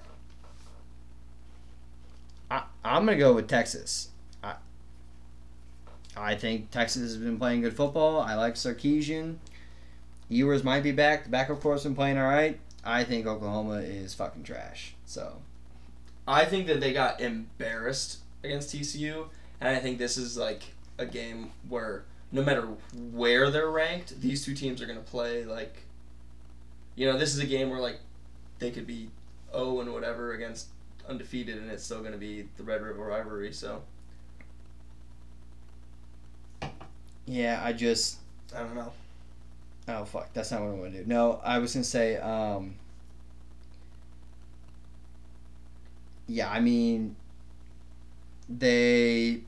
I I'm gonna go with Texas. I I think Texas has been playing good football. I like Sarkisian. Ewers might be back. The backup course been playing all right. I think Oklahoma is fucking trash. So I think that they got embarrassed against TCU, and I think this is like a game where no matter where they're ranked, these two teams are gonna play like. You know, this is a game where like they could be oh and whatever against undefeated, and it's still gonna be the Red River rivalry. So yeah, I just I don't know. oh fuck, that's not what I want to do. No, I was gonna say um. Yeah, I mean, they,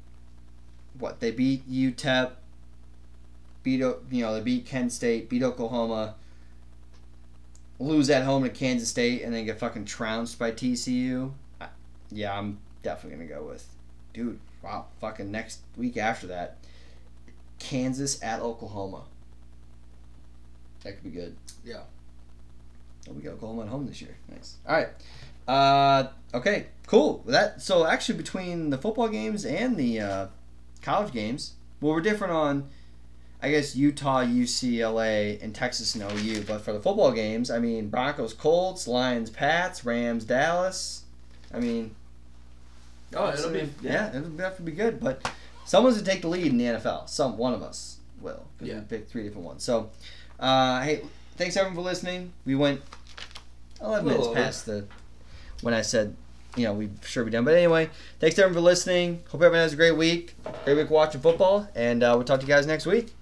what they beat UTEP, beat you know they beat Kent State, beat Oklahoma, lose at home to Kansas State, and then get fucking trounced by TCU. I, yeah, I'm definitely gonna go with, dude. Wow, fucking next week after that, Kansas at Oklahoma. That could be good. Yeah. Oh, we got Oklahoma at home this year. Nice. All right. Uh, okay. Cool. That so actually between the football games and the uh, college games, well, we're different on, I guess Utah, UCLA, and Texas and OU. But for the football games, I mean Broncos, Colts, Lions, Pats, Rams, Dallas. I mean, Oh, it'll be yeah, it'll have to be good. But someone's going to take the lead in the NFL. Some one of us will. Yeah. We picked three different ones. So, uh, hey, thanks everyone for listening. We went eleven minutes past the when I said, you know, we sure be done. But anyway, thanks everyone for listening. Hope everyone has a great week. Great week watching football, and uh, we'll talk to you guys next week.